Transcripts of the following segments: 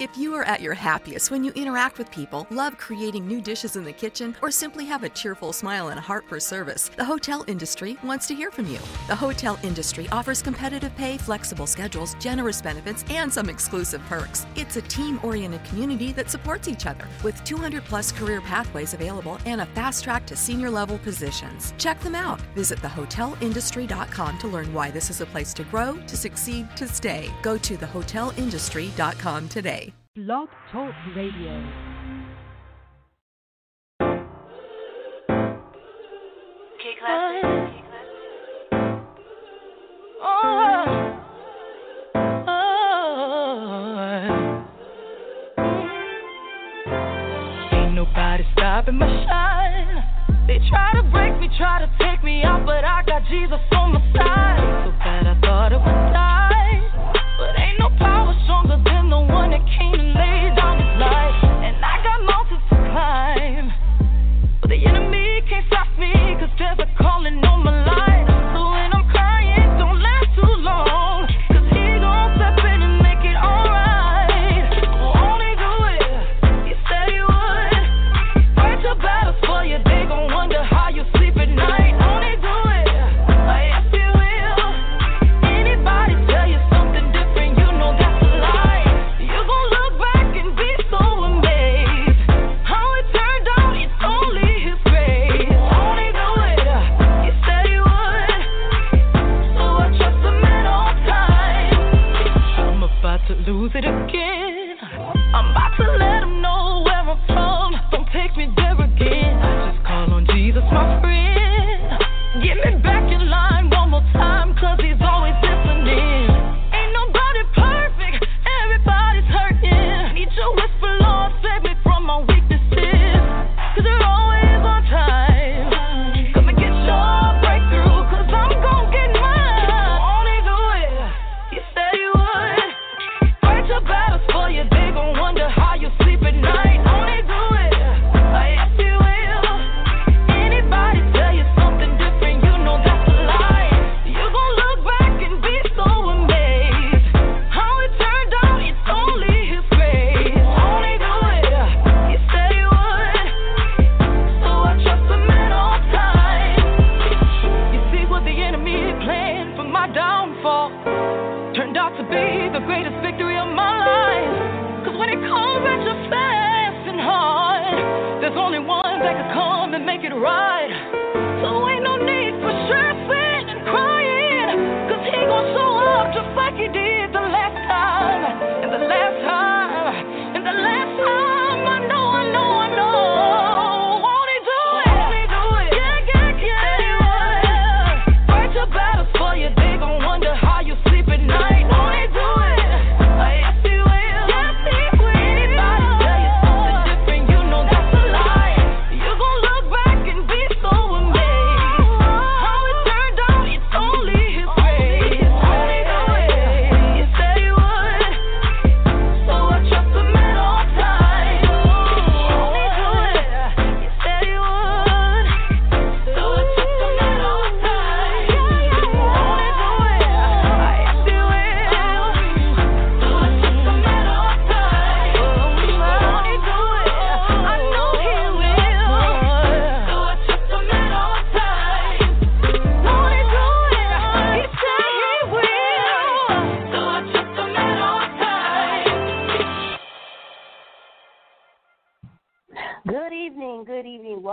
If you are at your happiest when you interact with people, love creating new dishes in the kitchen, or simply have a cheerful smile and a heart for service, the hotel industry wants to hear from you. The hotel industry offers competitive pay, flexible schedules, generous benefits, and some exclusive perks. It's a team oriented community that supports each other with 200 plus career pathways available and a fast track to senior level positions. Check them out. Visit thehotelindustry.com to learn why this is a place to grow, to succeed, to stay. Go to thehotelindustry.com today. Blog Talk Radio. Oh, oh. Ain't nobody stopping my shine. They try to break me, try to take me out, but I got Jesus on my side. So bad I thought it would die. That came and laid down his life. And I got mountains to climb. But the enemy can't stop me, cause there's a calling on my life.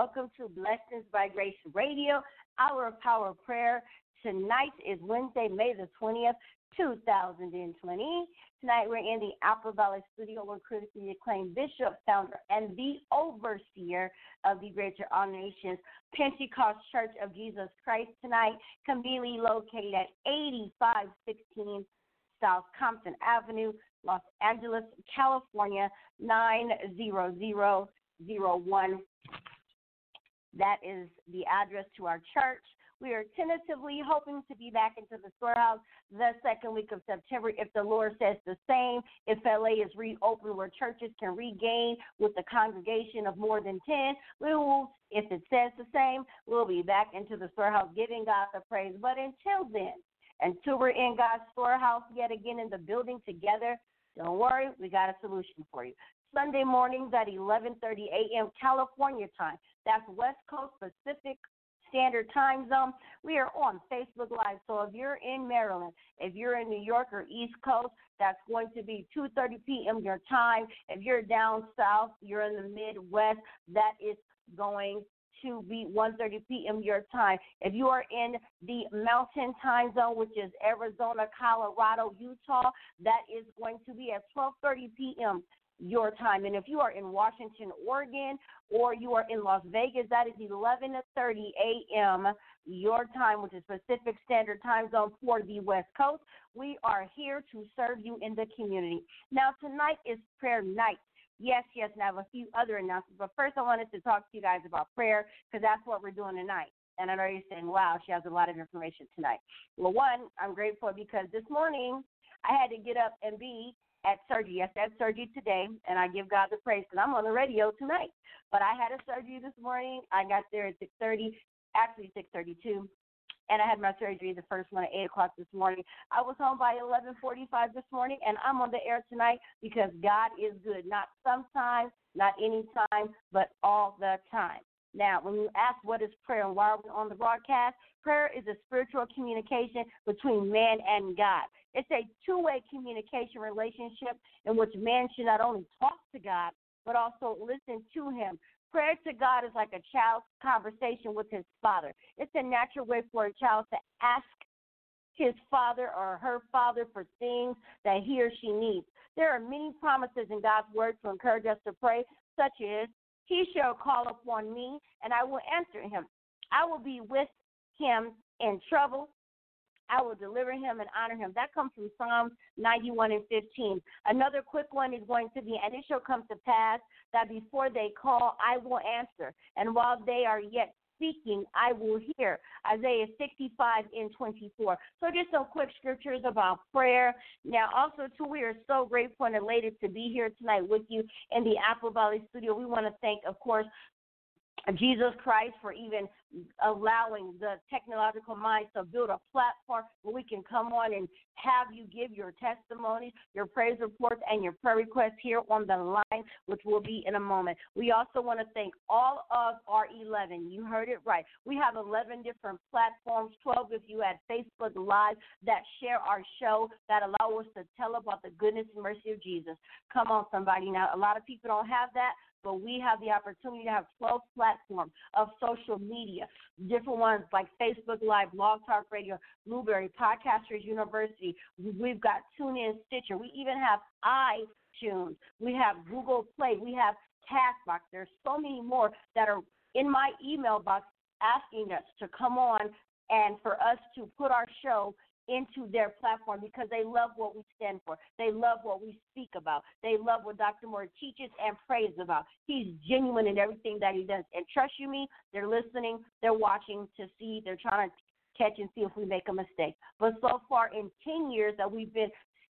Welcome to Blessings by Grace Radio, Hour of Power Prayer. Tonight is Wednesday, May the 20th, 2020. Tonight we're in the Apple Valley studio with critically acclaimed bishop, founder, and the overseer of the Greater All Nations Pentecost Church of Jesus Christ. Tonight, conveniently located at 8516 South Compton Avenue, Los Angeles, California, 90001. That is the address to our church. We are tentatively hoping to be back into the storehouse the second week of September if the Lord says the same. If LA is reopened where churches can regain with a congregation of more than 10, we will, if it says the same, we'll be back into the storehouse giving God the praise. But until then, until we're in God's storehouse yet again in the building together, Don't worry, we got a solution for you. Sunday mornings at 11:30 a.m. California time. That's West Coast Pacific Standard Time Zone. We are on Facebook Live. So if you're in Maryland, if you're in New York or East Coast, that's going to be 2:30 p.m. your time. If you're down south, you're in the Midwest, that is going to be 1:30 p.m. your time. If you are in the Mountain Time Zone, which is Arizona, Colorado, Utah, that is going to be at 12:30 p.m. your time. And if you are in Washington, Oregon, or you are in Las Vegas, that is 11:30 a.m. your time, which is Pacific Standard Time Zone for the West Coast. We are here to serve you in the community. Now tonight is prayer night. Yes, yes, and I have a few other announcements. But first, I wanted to talk to you guys about prayer because that's what we're doing tonight. And I know you're saying, wow, she has a lot of information tonight. Well, one, I'm grateful because this morning I had to get up and be at surgery. Yes, had surgery today, and I give God the praise because I'm on the radio tonight. But I had a surgery this morning. I got there at 6:30, actually 6:32, and I had my surgery, the first one at 8 o'clock this morning. I was home by 11:45 this morning, and I'm on the air tonight because God is good. Not sometimes, not anytime, but all the time. Now, when you ask what is prayer and why are we on the broadcast, prayer is a spiritual communication between man and God. It's a two way communication relationship in which man should not only talk to God, but also listen to him. Prayer to God is like a child's conversation with his father. It's a natural way for a child to ask his father or her father for things that he or she needs. There are many promises in God's word to encourage us to pray, such as, He shall call upon me, and I will answer him. I will be with him in trouble. I will deliver him and honor him. That comes from Psalms 91 and 15. Another quick one is going to be, and it shall come to pass that before they call, I will answer. And while they are yet speaking, I will hear. Isaiah 65 and 24. So just some quick scriptures about prayer. Now, also, too, we are so grateful and elated to be here tonight with you in the Apple Valley studio. We want to thank, of course, Jesus Christ for even allowing the technological minds to build a platform where we can come on and have you give your testimonies, your praise reports, and your prayer requests here on the line, which will be in a moment. We also want to thank all of our 11. You heard it right. We have 11 different platforms, 12 if you had Facebook Live that share our show, that allow us to tell about the goodness and mercy of Jesus. Come on, somebody. Now, a lot of people don't have that, but we have the opportunity to have 12 platforms of social media, different ones like Facebook Live, Blog Talk Radio, Blubrry, Podcasters University. We've got TuneIn, Stitcher. We even have iTunes. We have Google Play. We have Castbox. There's so many more that are in my email box asking us to come on and for us to put our show into their platform because they love what we stand for. They love what we speak about. They love what Dr. Moore teaches and prays about. He's genuine in everything that he does. And trust you me, they're listening, they're watching to see, they're trying to catch and see if we make a mistake. But so far in 10 years that we've been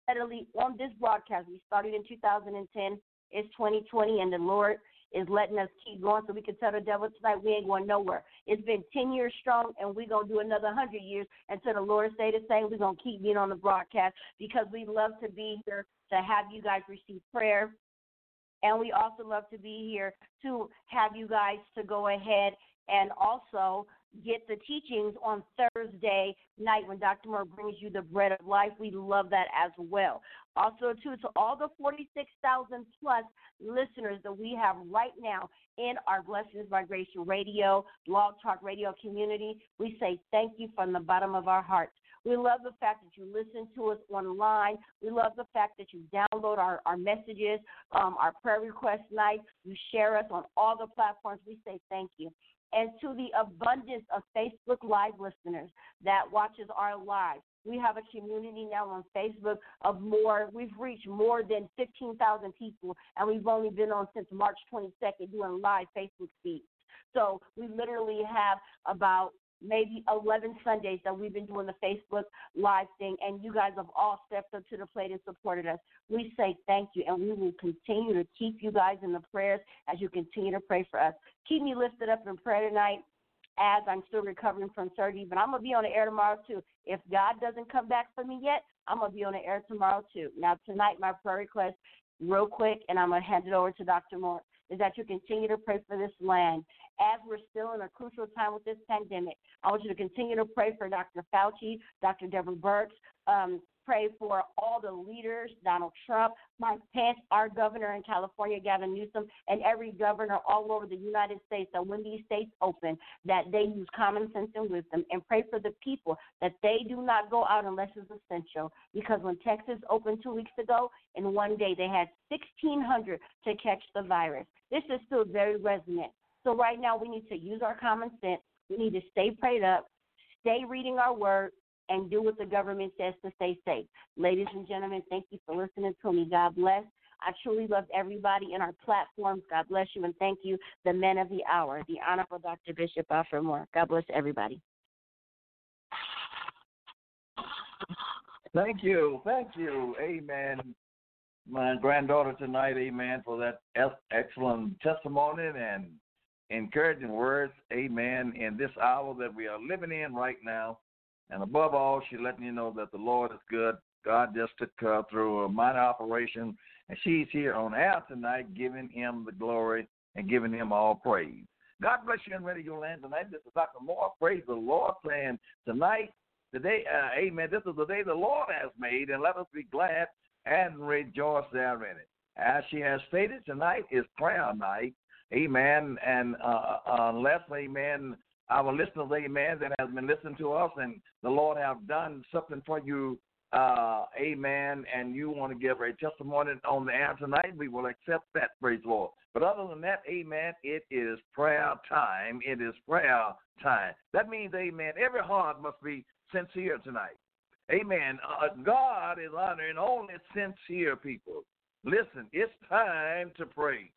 steadily on this broadcast, we started in 2010, it's 2020, and the Lord is letting us keep going so we can tell the devil tonight we ain't going nowhere. It's been 10 years strong, and we're going to do another 100 years until the Lord say the same. We're going to keep being on the broadcast because we love to be here to have you guys receive prayer. And we also love to be here to have you guys to go ahead and also get the teachings on Thursday night when Dr. Moore brings you the bread of life. We love that as well. Also, too, to all the 46,000 plus listeners that we have right now in our Blessings by Grace Radio, Blog Talk Radio community, we say thank you from the bottom of our hearts. We love the fact that you listen to us online. We love the fact that you download our, our messages, um, our prayer request nights. You share us on all the platforms. We say thank you and to the abundance of Facebook Live listeners that watches our live. We have a community now on Facebook of more, we've reached more than 15,000 people, and we've only been on since March 22nd doing live Facebook feeds. So we literally have about maybe 11 Sundays that we've been doing the Facebook live thing, and you guys have all stepped up to the plate and supported us. We say thank you, and we will continue to keep you guys in the prayers as you continue to pray for us. Keep me lifted up in prayer tonight as I'm still recovering from surgery. But I'm gonna be on the air tomorrow too. If God doesn't come back for me yet, I'm gonna be on the air tomorrow too. Now tonight, my prayer request, real quick, and I'm gonna hand it over to Dr. Moore, is that you continue to pray for this land as we're still in a crucial time with this pandemic. I want you to continue to pray for Dr. Fauci, Dr. Deborah Birx, um, pray for all the leaders, Donald Trump, Mike Pence, our governor in California, Gavin Newsom, and every governor all over the United States that when these states open, that they use common sense and wisdom and pray for the people that they do not go out unless it's essential. Because when Texas opened two weeks ago, in one day they had 1,600 to catch the virus. This is still very resonant. So right now we need to use our common sense. We need to stay prayed up, stay reading our word, and do what the government says to stay safe. Ladies and gentlemen, thank you for listening to me. God bless. I truly love everybody in our platforms. God bless you and thank you, the men of the hour, the Honorable Dr. Bishop Alfred Moore. God bless everybody. Thank you. Thank you. Amen. My granddaughter tonight, amen, for that excellent testimony and encouraging words, amen, in this hour that we are living in right now. And above all, she's letting you know that the Lord is good. God just took her through a minor operation, and she's here on air tonight giving him the glory and giving him all praise. God bless you in Radio Land tonight. This is Dr. Moore. Praise the Lord, saying tonight, today, uh, amen, this is the day the Lord has made, and let us be glad and rejoice therein. As she has stated, tonight is prayer night, amen, and uh, uh unless, amen, our listeners, amen, that has been listening to us and the Lord have done something for you, uh, amen, and you want to give a testimony on the air tonight, we will accept that, praise Lord. But other than that, amen, it is prayer time. It is prayer time. That means, amen, every heart must be sincere tonight. Amen. Uh, God is honoring only sincere people. Listen, it's time to pray.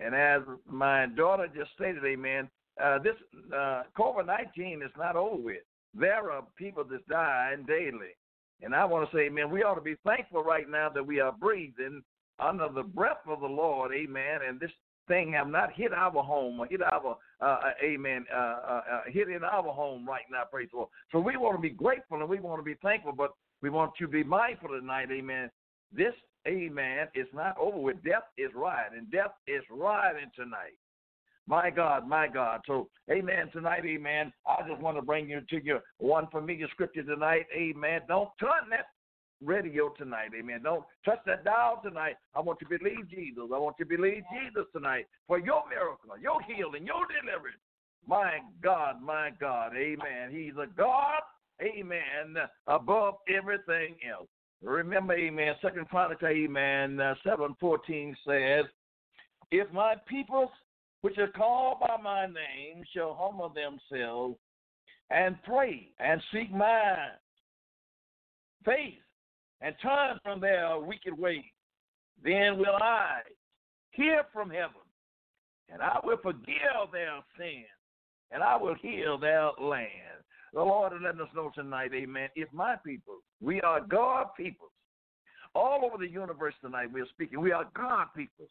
And as my daughter just stated, amen, uh, this uh, COVID 19 is not over with. There are people that dying daily. And I want to say, man, we ought to be thankful right now that we are breathing under the breath of the Lord, amen. And this thing have not hit our home or hit our, uh, uh amen, uh, hit in our home right now, praise the Lord. So we want to be grateful and we want to be thankful, but we want to be mindful tonight, amen. This, amen, is not over with. Death is riding. Death is riding tonight. My God, my God. So, amen. Tonight, amen. I just want to bring you to your one familiar scripture tonight. Amen. Don't turn that radio tonight. Amen. Don't touch that dial tonight. I want you to believe Jesus. I want you to believe Jesus tonight for your miracle, your healing, your deliverance. My God, my God. Amen. He's a God. Amen. Above everything else. Remember, amen, Second Chronicle, amen, uh, 714 says, If my people which are called by my name shall humble themselves and pray and seek my face and turn from their wicked ways. Then will I hear from heaven, and I will forgive their sin, and I will heal their land. The Lord is letting us know tonight, amen. If my people, we are God peoples. All over the universe tonight, we are speaking. We are God peoples.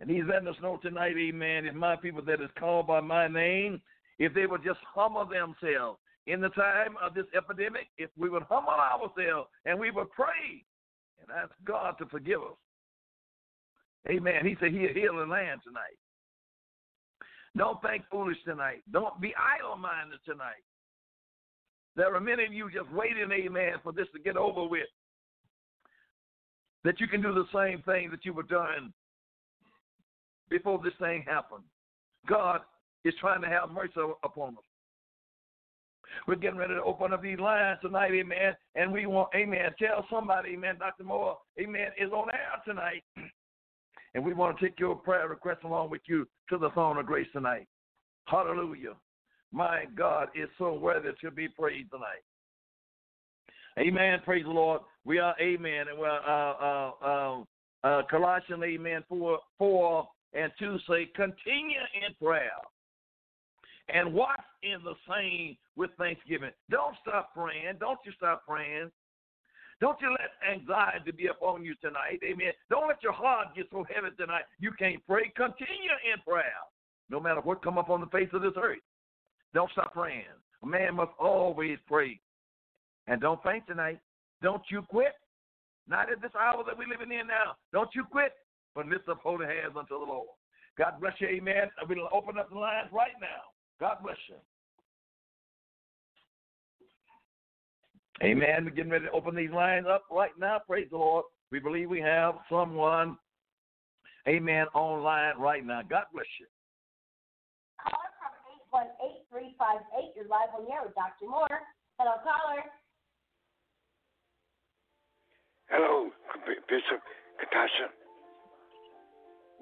And he's letting us know tonight, amen, if my people that is called by my name, if they would just humble themselves in the time of this epidemic, if we would humble ourselves and we would pray and ask God to forgive us. Amen. He said he'll heal the land tonight. Don't think foolish tonight. Don't be idle minded tonight. There are many of you just waiting, amen, for this to get over with. That you can do the same thing that you were doing before this thing happened. God is trying to have mercy upon us. We're getting ready to open up these lines tonight, amen. And we want, amen, tell somebody, amen, Dr. Moore, amen, is on air tonight. And we want to take your prayer request along with you to the throne of grace tonight. Hallelujah. My God is so worthy to be praised tonight. Amen. Praise the Lord. We are, amen. And we're, uh, uh, uh, uh, Colossians, amen, 4, 4 and to say, continue in prayer and watch in the same with thanksgiving. Don't stop praying. Don't you stop praying. Don't you let anxiety be upon you tonight. Amen. Don't let your heart get so heavy tonight you can't pray. Continue in prayer. No matter what come up on the face of this earth. Don't stop praying. A man must always pray. And don't faint tonight. Don't you quit. Not at this hour that we're living in now. Don't you quit, but lift up holy hands unto the Lord. God bless you. Amen. We'll open up the lines right now. God bless you. Amen. We're getting ready to open these lines up right now. Praise the Lord. We believe we have someone, amen, online right now. God bless you. Caller from 818 You're live on the air with Dr. Moore. Hello, caller. Hello, Bishop Katasha.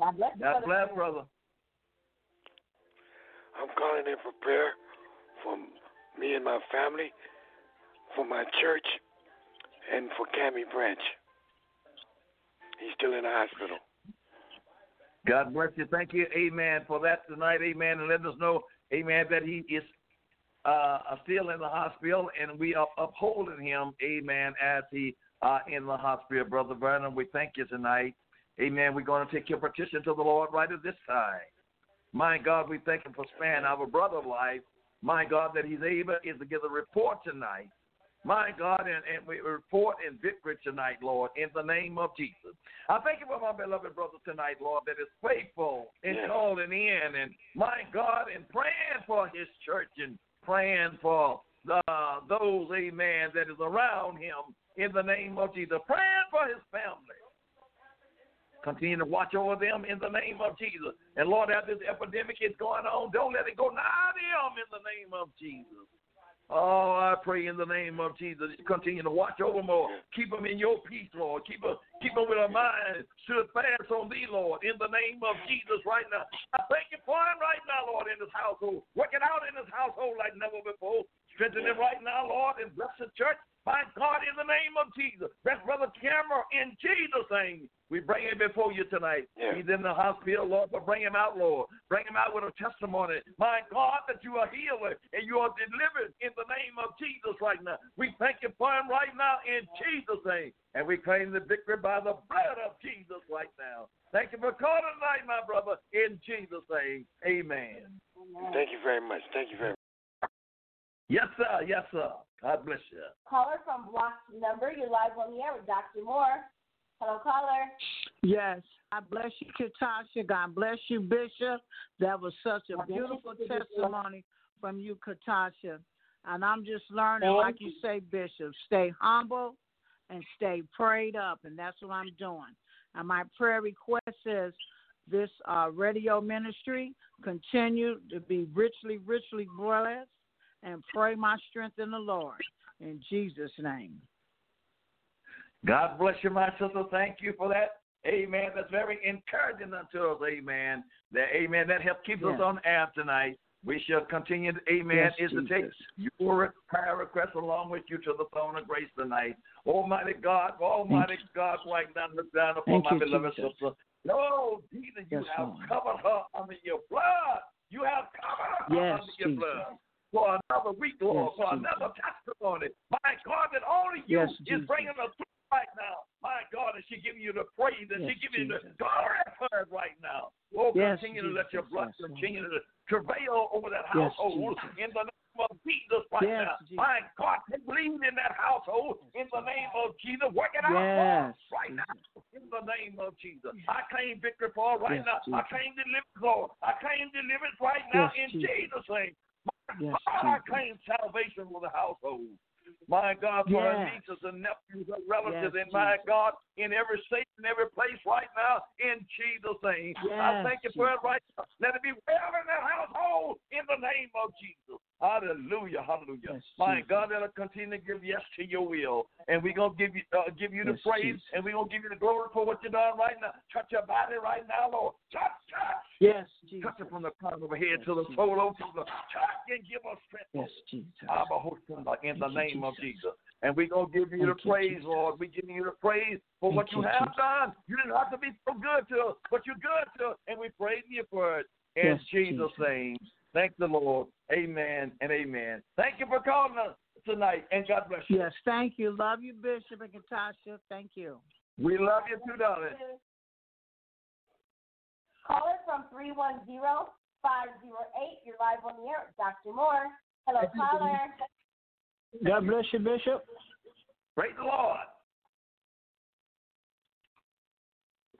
God bless you. God bless, brother. I'm calling in for prayer for me and my family, for my church, and for Cammy Branch. He's still in the hospital. God bless you. Thank you, amen, for that tonight, amen. And let us know, amen, that he is uh, still in the hospital and we are upholding him, amen, as he uh, in the hospital, Brother Vernon. We thank you tonight. Amen. We're going to take your petition to the Lord right at this time. My God, we thank him for sparing our brother life. My God, that he's able is to give a report tonight. My God, and, and we report in victory tonight, Lord, in the name of Jesus. I thank you for my beloved brother tonight, Lord, that is faithful in Yes. calling in and, my God, and praying for his church and praying for uh, those, amen, that is around him in the name of Jesus. Praying for his family. Continue to watch over them in the name of Jesus. And Lord, as this epidemic is going on, don't let it go nigh them in the name of Jesus. Oh, I pray in the name of Jesus. Continue to watch over them, Lord. Keep them in your peace, Lord. Keep them, keep them with a mind stood fast on thee, Lord, in the name of Jesus right now. I thank you for him right now, Lord, in his household. Work it out in his household like never before. Strengthen him right now, Lord, and bless the church. By God, in the name of Jesus. Bless Brother Cameron in Jesus' name. We bring him before you tonight. Yeah. He's in the hospital, Lord, but bring him out, Lord. Bring him out with a testimony. My God, that you are healer and you are delivered in the name of Jesus right now. We thank you for him right now in Jesus' name. And we claim the victory by the blood of Jesus right now. Thank you for calling tonight, my brother, in Jesus' name. Amen. Thank you very much. Thank you very much. Yes, sir. Yes, sir. God bless you. Caller from blocked number. You're live on the air with Dr. Moore. Hello, caller. Yes. God bless you, Katasha. God bless you, Bishop. That was such a you, beautiful testimony from you, Katasha. And I'm just learning, Thank like you say, Bishop, stay humble and stay prayed up. And that's what I'm doing. And my prayer request is this uh, radio ministry continue to be richly, richly blessed and pray my strength in the Lord. In Jesus' name. God bless you, my sister. Thank you for that. Amen. That's very encouraging unto us. Amen. That amen. That helps keep us Yes. on air tonight. We shall continue. Amen. Yes, is to take your prayer request along with you to the throne of grace tonight. Almighty God, Almighty God, right now, look down upon Thank my you, beloved Jesus. sister. No, Jesus, you Yes, have Lord. covered her under your blood. You have covered her Yes, under your Jesus. blood. For another week, Lord, Yes, for another testimony. My God, that only you Yes, is Jesus. bringing us through right now. My God, is she giving you the praise Is Yes, she giving you the Jesus. glory for it right now. Oh, Yes, continue to let your blood Yes, continue to travail over that household Jesus. in the name of Jesus right now. Jesus. My God, lead in that household in the name of Jesus. Work it out Lord, right Jesus. now in the name of Jesus. I claim victory for right now. I claim deliverance, Lord. I claim deliverance right now in Jesus. Jesus' name. Yes, God, I claim salvation for the household. My God, for Yes. nieces and nephews and relatives, Yes, and my Jesus. God, in every state and every place right now, in Jesus' name. I thank you for it right now. Let it be well in that household in the name of Jesus. Hallelujah, hallelujah. Yes, my Jesus. God, let us continue to give yes to your will, and we're gonna give you uh, give you the Yes, praise, Jesus. and we're gonna give you the glory for what you're doing right now. Touch your body right now, Lord. Touch, touch. Yes, Jesus. Touch it from the crown of her head Yes, to the sole of her. Touch and give us strength. Yes, Jesus. Abba, in the name of Jesus. Jesus. And we're going to give you the praise, Lord. We're giving you the praise for what you you, have done. You didn't have to be so good to us, but you're good to us, and we praise you for it. In Yes, Jesus' Jesus. name. Thank the Lord. Amen and amen. Thank you for calling us tonight, and God bless you. Yes, thank you. Love you, Bishop and Katasha. Thank you. We love you too, darling. Caller from 310. 508. You're live on the air. Dr. Moore. Hello, caller. God bless you, Bishop. Praise the Lord.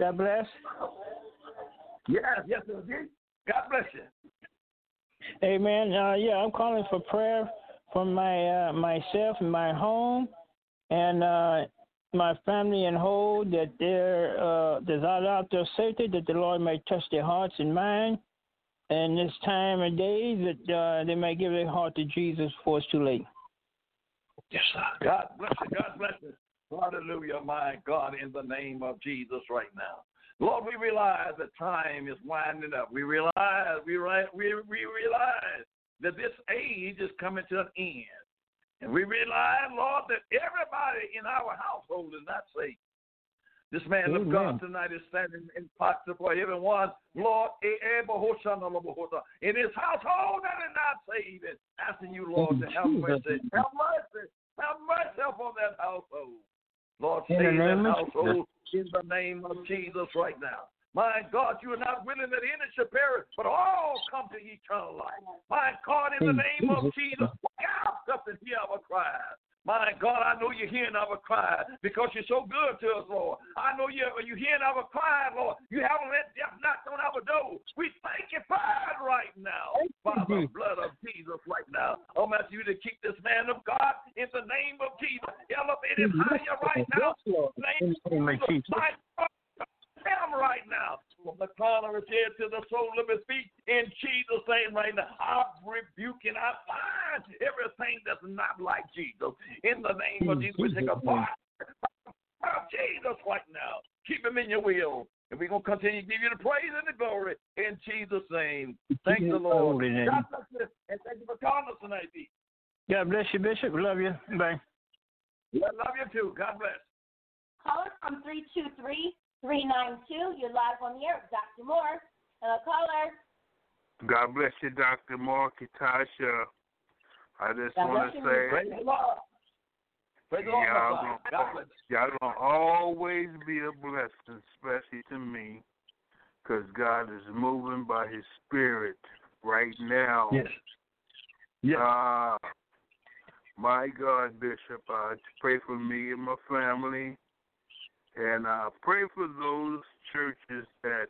God bless. Yes, yes, indeed. God bless you. Amen. Uh, yeah, I'm calling for prayer for my uh, myself and my home and uh, my family and whole that they're uh, that out there safety, that the Lord may touch their hearts and minds. And this time of day that uh, they may give their heart to Jesus before it's too late. Yes, sir. God bless you. God bless you. Hallelujah, my God, in the name of Jesus right now. Lord, we realize that time is winding up. We realize, we, we, we realize that this age is coming to an end. And we realize, Lord, that everybody in our household is not safe. This man Amen. of God tonight is standing in posture for everyone, Lord, eh, eh, in his household that is not saved. And asking you, Lord, to have mercy. Have mercy. Have mercy upon that household. Lord, save that household in the name of Jesus right now. My God, you are not willing that any should perish, but all come to eternal life. My God, in the name of Jesus, look out and hear our cries. My God, I know you're hearing our cry because you're so good to us, Lord. I know you're, you're hearing our cry, Lord. You haven't let death knock on our door. We thank you it right now, by the blood of Jesus right now. I'm asking you to keep this man of God in the name of Jesus. Elevate him higher right now. Name of Jesus. My God, him right now. From the crown of his head to the sole of his feet, in Jesus' name right now. I rebuke and I bind everything that's not like Jesus. In the name of mm, Jesus, we take a part of oh, Jesus right now. Keep him in your will. And we're going to continue to give you the praise and the glory in Jesus' name. Thank the Lord. God bless you. And thank you for calling us tonight, B. God bless you, Bishop. Love you. Bye. Yeah, love you too. God bless. Caller from 323 392. You're live on the air. Dr. Moore. Hello, caller. God bless you, Dr. Moore, Katasha. I just want to say, Praise the Lord. Praise the Lord. Y'all, gonna, y'all gonna always be a blessing, especially to me, because God is moving by His Spirit right now. Yes. Yes. Uh, my God, Bishop, uh, pray for me and my family. And uh, pray for those churches that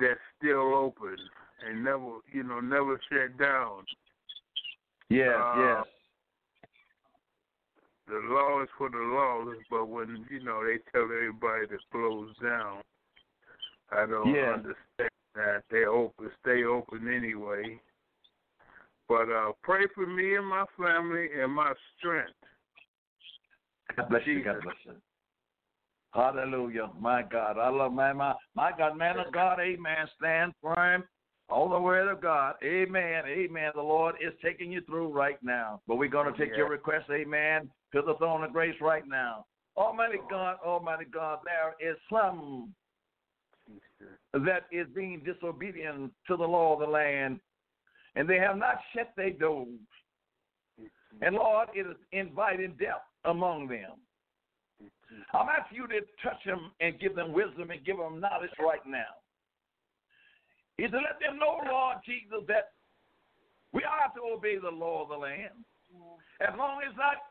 that's still open and never, you know, never shut down. Yes, uh, yes. The law is for the lawless, but when you know they tell everybody to close down, I don't yes. understand that. They open, stay open anyway. But uh, pray for me and my family and my strength. God bless you. God bless you. Hallelujah. My God. I love my, my, my God, man of God. Amen. Stand firm on the word of God. Amen. Amen. The Lord is taking you through right now. But we're going to take yeah. your request, amen, to the throne of grace right now. Almighty God, Almighty God, there is some that is being disobedient to the law of the land, and they have not shut their doors. And Lord, it is inviting death among them. I'm asking you to touch them and give them wisdom and give them knowledge right now. Is to let them know, Lord Jesus, that we are to obey the law of the land. As long as not,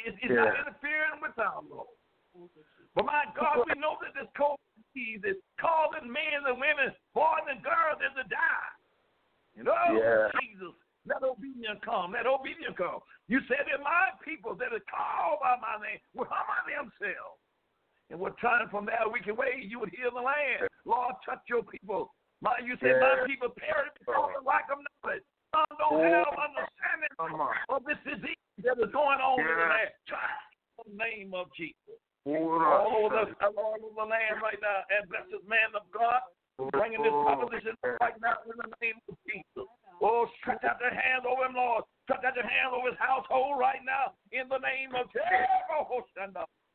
it's, it's yeah. not interfering with our law. But my God, we know that this cold disease is causing men and women, boys and girls, to die. You know, yeah. Jesus, let obedience come. Let obedience come. You said that my people that are called by my name will humble themselves. And we're trying from there we can wait, you would heal the land. Lord, touch your people. My, you said my people perish because of lack of knowledge. Some don't have understanding of this disease that is going on yeah. in the land. In the name of Jesus. All over, the, all over the land right now. And bless this man of God bringing this proposition right now in the name of Jesus. Oh, stretch out your hand over him, Lord. Stretch out your hand over his household right now in the name of Jesus. Oh,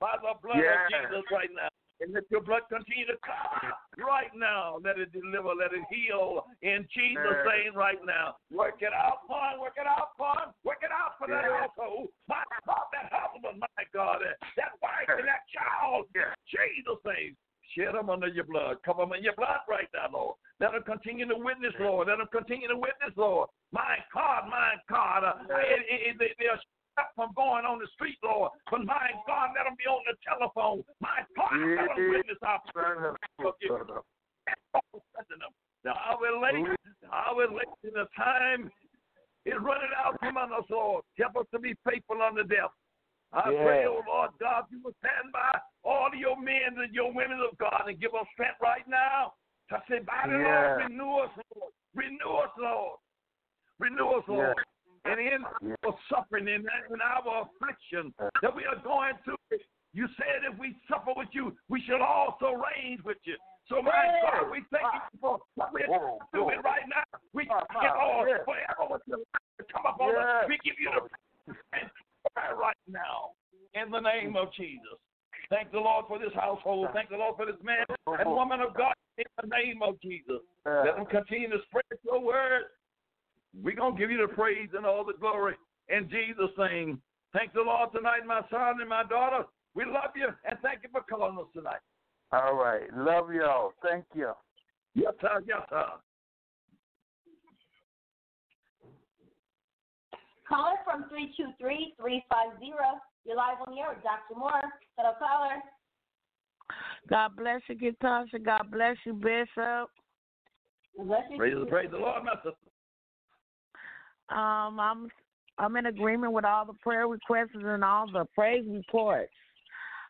By the blood yeah. of Jesus right now. And let your blood continue to come right now. Let it deliver, let it heal in Jesus' name right now. Work it out, Paul. Work it out, Paul. Work it out for that household. My God, that husband, my God, that wife and that child. Yeah. Jesus' name. Shed them under your blood. Cover them in your blood right now, Lord. Let them continue to witness, Lord. Let them continue to witness, Lord. My God, my God. Uh, it, it, it, they are stopped from going on the street, Lord. But my God, let them be on the telephone. My God, let them witness our now, our late, our late in the time is running out from us, Lord. Help us to be faithful unto death. I Yeah. pray, oh Lord God, you will stand by all of your men and your women of God and give us strength right now to say, by the Yeah. Lord, renew us, Lord. Renew us, Lord. Renew us, Lord. And in our suffering, and in our affliction that we are going through, you said if we suffer with you, we shall also reign with you. So, my God, we thank you for what we're doing right now. We uh, you, Lord, forever with to come upon us. We give you the right now in the name of Jesus. Thank the Lord for this household. Thank the Lord for this man and woman of God in the name of Jesus. Let them continue to spread. We're going to give you the praise and all the glory in Jesus' name. Thank the Lord tonight, my son and my daughter. We love you and thank you for calling us tonight. All right. Love y'all. Thank you. Yes, sir. Yes, sir. Caller from 323-350. You're live on the air with Dr. Moore. Hello, caller. God bless you, Katasha. God bless you, Bishop. Bless you. Praise, praise the Lord, my sister. Um, I'm I'm in agreement with all the prayer requests and all the praise reports.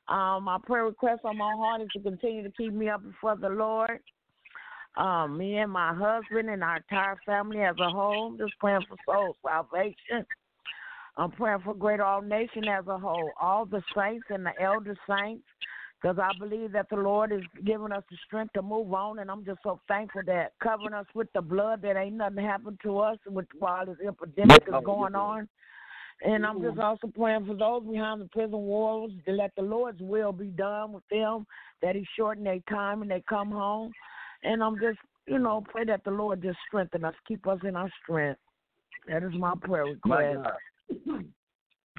Um, my prayer request on my heart is to continue to keep me up before the Lord. Um, me and my husband and our entire family as a whole, just praying for soul salvation. I'm praying for Greater All Nation as a whole, all the saints and the elder saints, because I believe that the Lord is giving us the strength to move on, and I'm just so thankful that covering us with the blood that ain't nothing happened to us with, while this epidemic is going on. And I'm just also praying for those behind the prison walls to let the Lord's will be done with them, that He shorten their time and they come home. And I'm just, you know, pray that the Lord just strengthen us, keep us in our strength. That is my prayer My request. God.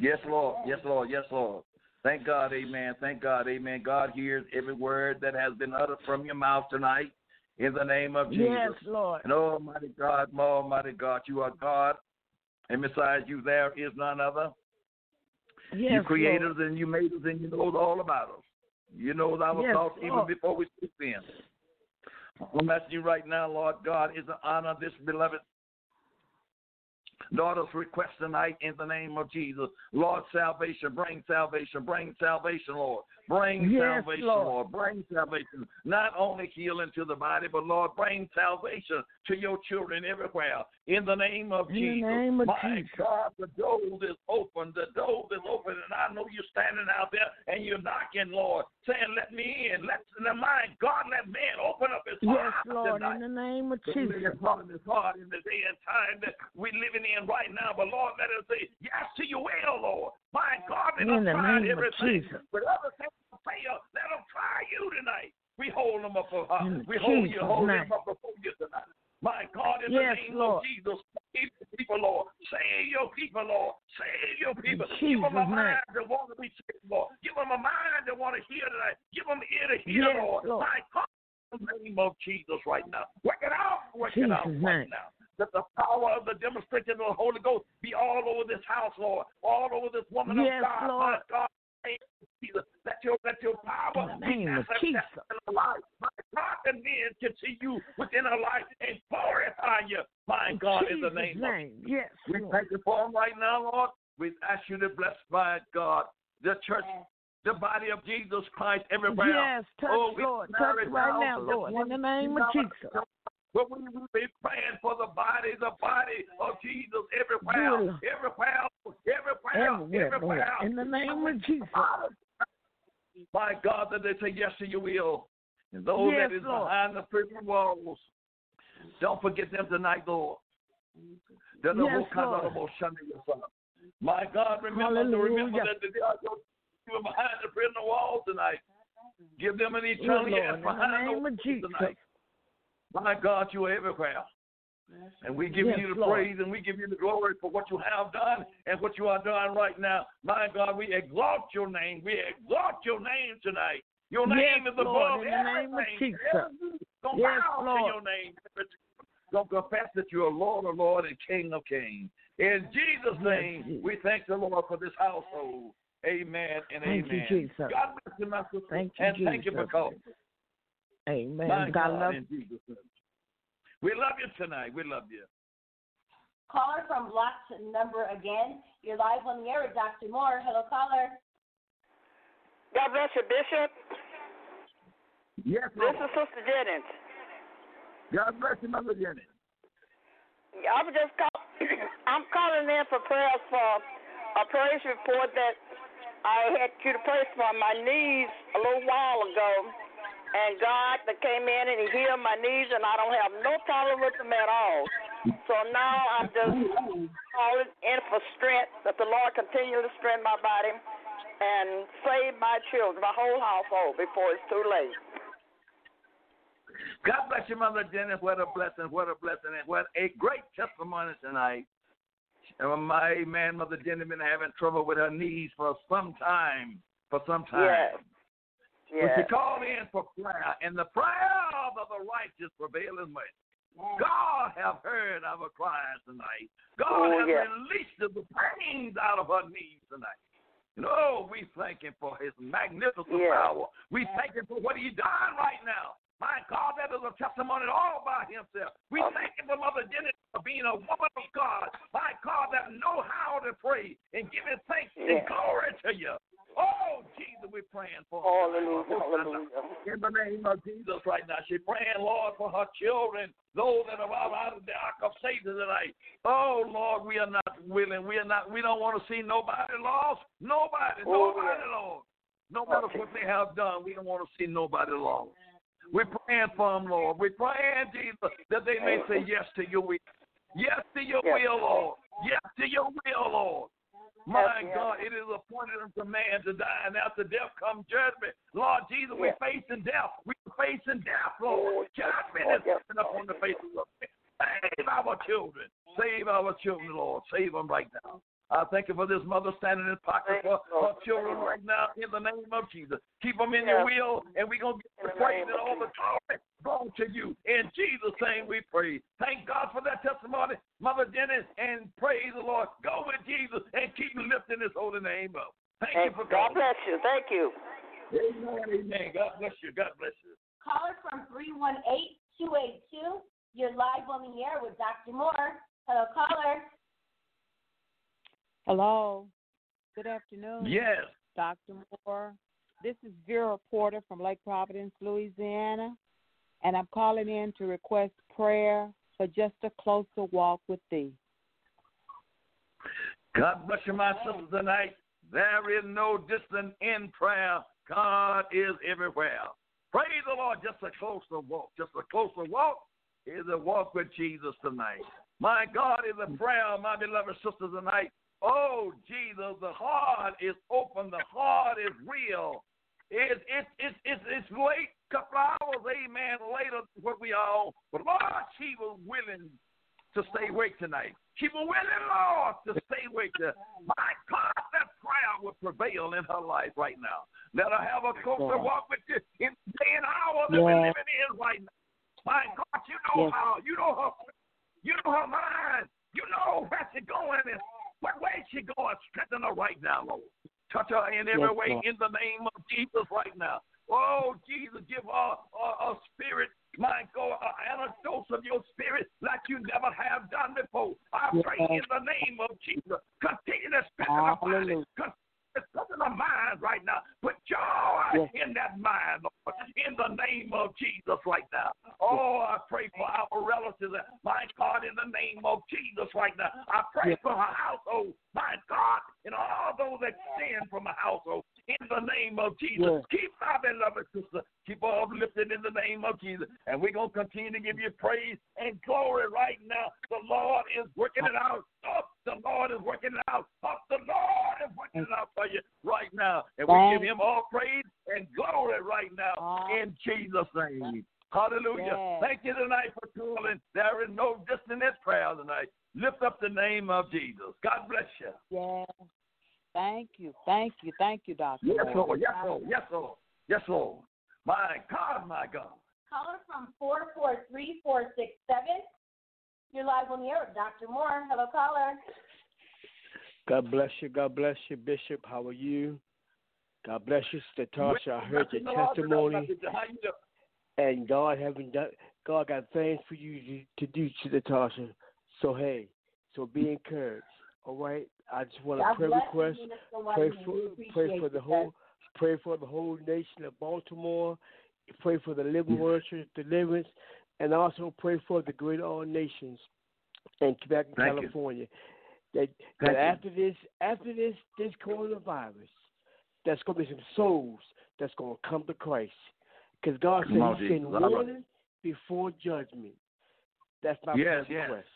Yes, Lord. Yes, Lord. Yes, Lord. Thank God, amen. Thank God, amen. God hears every word that has been uttered from your mouth tonight in the name of Jesus. Yes, Lord. And Almighty God, Almighty God, you are God, and besides you, there is none other. Yes, you created Lord. us and you made us and you know all about us. You know our Yes, thoughts even before we speak them. I'm asking you right now, Lord God, is to honor this beloved daughter's request tonight in the name of Jesus. Lord, salvation, bring salvation, bring salvation, Lord. Bring Yes, salvation, Lord. Lord. Bring salvation. Not only healing to the body, but Lord, bring salvation to your children everywhere. In the name of In the Jesus. name of My Jesus. God, the door is open. The door is open, and I know you're standing out there and you're knocking, Lord, saying, "Let me in." Let my God, let man open up his heart. Yes, Lord, tonight. in the name of Open Jesus. and his heart in the day and time that we're living in right now. But Lord, let us say yes to your will, Lord. My God, let the name of everything. Jesus. But everything will Let them try you tonight. We hold them up for uh, we hold you, hold them up before you tonight. My God, in Yes, the name Lord. of Jesus, save the people, Lord. Save your people, Lord. Save your people. Give them a mind that want to be saved, Lord. Give them a mind that want to hear tonight. Give them ear to hear, Yes, Lord. Lord. My God, in the name of Jesus right now. Work it out. Work it out right name. now. Let the power of the demonstration of the Holy Ghost be all over this house, Lord. All over this woman Yes, of God. Lord. My God. Name of Jesus. Let your let your power In the be name of manifested Jesus. in our life. My God, and men can see you within our life and glorify you. My God, in the Jesus' name of. Yes, we Lord. thank you for them right now, Lord. We ask you to bless my God, the church, the body of Jesus Christ everywhere. Yes, touch, Oh, Lord. Touch right now, to Lord. In the name of. Jesus. But we will be praying for the body, the body of Jesus everywhere, everywhere, everywhere, Everywhere. In the name of Jesus. My God, that they say yes to your will. And those Yes, that is Lord. behind the prison walls, don't forget them tonight, Lord. They're the Yes, Lord. of the Sunday, your son. My God, remember, Hallelujah. remember that they are behind the prison walls tonight. Give them an eternal yes In the behind the name walls of Jesus. tonight. My God, you are everywhere. And we give Yes, you the Lord. praise and we give you the glory for what you have done and what you are doing right now. My God, we exalt your name. We exalt your name tonight Your name yes, is above Lord, in the name of Jesus. Don't Yes, bow Lord. to your name. Don't confess that you are Lord of Lord and King of Kings. In Jesus' name, Jesus. we thank the Lord for this household. Amen and Thank you, amen. Jesus. God bless you, my sister. Thank you, and thank you for Jesus. calling. Amen. My God God, love in Jesus' name. We love you tonight. We love you. Caller from block number again. You're live on the air with Dr. Moore. Hello, caller. God bless you, Bishop. Yes, This is Sister Jennings. God bless you, Mother Jenny. I'm just call- I'm calling in for prayers for a praise report that I had you to pray for my knees a little while ago, and God that came in and He healed my knees, and I don't have no problem with them at all. So now I'm just calling in for strength that the Lord continue to strengthen my body and save my children, my whole household before it's too late. God bless you, Mother Jenny. What a blessing. What a blessing. And what a great testimony tonight. Uh, My man, Mother Jenny, been having trouble with her knees for some time. For some time. Yes. But she Yes. called in for prayer, and the prayer of the righteous prevaileth much. God have heard our cries tonight. God Oh, has released the pains out of her knees tonight. You know, we thank him for his magnificent power. We thank him for what he's done right now. My God, that is a testimony all by himself. We oh. thank him for Mother Jenny for being a woman of God. My God, that know how to pray and give his thanks and glory to you. Oh, Jesus, we're praying for her. Hallelujah. Oh, hallelujah. In the name of Jesus right now. She's praying, Lord, for her children, those that are out, of the ark of Satan tonight. Oh, Lord, we are not willing. We are not, we don't want to see nobody lost. Nobody, Oh, nobody yes. lost. No matter what they have done, we don't want to see nobody lost. We're praying for them, Lord. We're praying, Jesus, that they may say yes to your will. Yes to your Yes. will, Lord. Yes to your will, Lord. My Yes, yes. God, it is appointed unto man to die, and after death comes judgment. Lord Jesus, we're facing death. We're facing death, Oh, Lord. Judgment oh, is yes. coming up on the faces of men. Save our children. Save our children, Lord. Save them right now. I thank you for this mother standing in pocket for her children right now in the name of Jesus. Keep them in your will, and we're going to the the praise and all the glory belong to you. In Jesus' name we pray. Thank God for that testimony, Mother Dennis, and praise the Lord. Go with Jesus and keep lifting his holy name up. Thank you for God calling. bless you. Thank you. Amen, amen. God bless you. God bless you. Caller from 318-282. You're live on the air with Dr. Moore. Hello, caller. Hello. Good afternoon. Yes. Dr. Moore. This is Vera Porter from Lake Providence, Louisiana, and I'm calling in to request prayer for just a closer walk with thee. God bless you, my sisters tonight. There is no distance in prayer. God is everywhere. Praise the Lord. Just a closer walk. Just a closer walk is a walk with Jesus tonight. My God is a prayer, my beloved sisters tonight. Oh, Jesus, the heart is open. The heart is real. It's it's it's it's it's late, couple hours, amen, later than what we are on. But Lord, she was willing to stay awake tonight. She was willing, Lord, to stay awake. To, my God, that prayer will prevail in her life right now. Let her have a closer Yes. walk with you in the day and hour that we're living in right now. My God, you know Yes. how, you know her, you know her mind, you know where she's going and what way she going. Strengthen her right now, Lord. Touch her in every Yes, way Lord. in the name of Jesus right now. Oh, Jesus, give her a, a spirit, my God, an antidote of your spirit like you never have done before. I pray in the name of Jesus. Continue to strengthen body. Hallelujah. Continue to strengthen her mind right now. Put joy Yes. in that mind, Lord, in the name of Jesus right now. Oh, I pray for our relatives, my God, in the name of Jesus right now. I pray Yes. for her household, my God, and all those that stand from her household, in the name of Jesus. Yes. Keep my beloved sister, keep her uplifted in the name of Jesus. And we're going to continue to give you praise and glory right now. The Lord is working it out. Up, the Lord is working it out. Up, the Lord is working it out for you right now. And we give him all praise and glory right now in Jesus' name. Hallelujah. Yes. Thank you tonight for calling. There is no dissonant prayer tonight. Lift up the name of Jesus. God bless you. Yes. Thank you. Thank you. Thank you, Doctor. Yes, Lord. Yes, Lord. Yes, Lord. Yes, Lord. My God, my God. Caller from 443467. You're live on the air with Dr. Moore. Hello, caller. God bless you. God bless you, Bishop. How are you? God bless you, Sister Tasha. I heard your testimony, and God haven't done. God got things for you to, to do, Sister Tasha. So hey, so be encouraged. All right. I just want to pray request. Pray for pray for the whole pray for the whole nation of Baltimore. Pray for the Living Word Church deliverance, and also pray for the great all nations in Quebec and Thank you. California. That, that after this after this this coronavirus, there's gonna be some souls that's gonna come to Christ. Because God said He sent Jesus. All right. warning before judgment. That's my Yes, yes. request.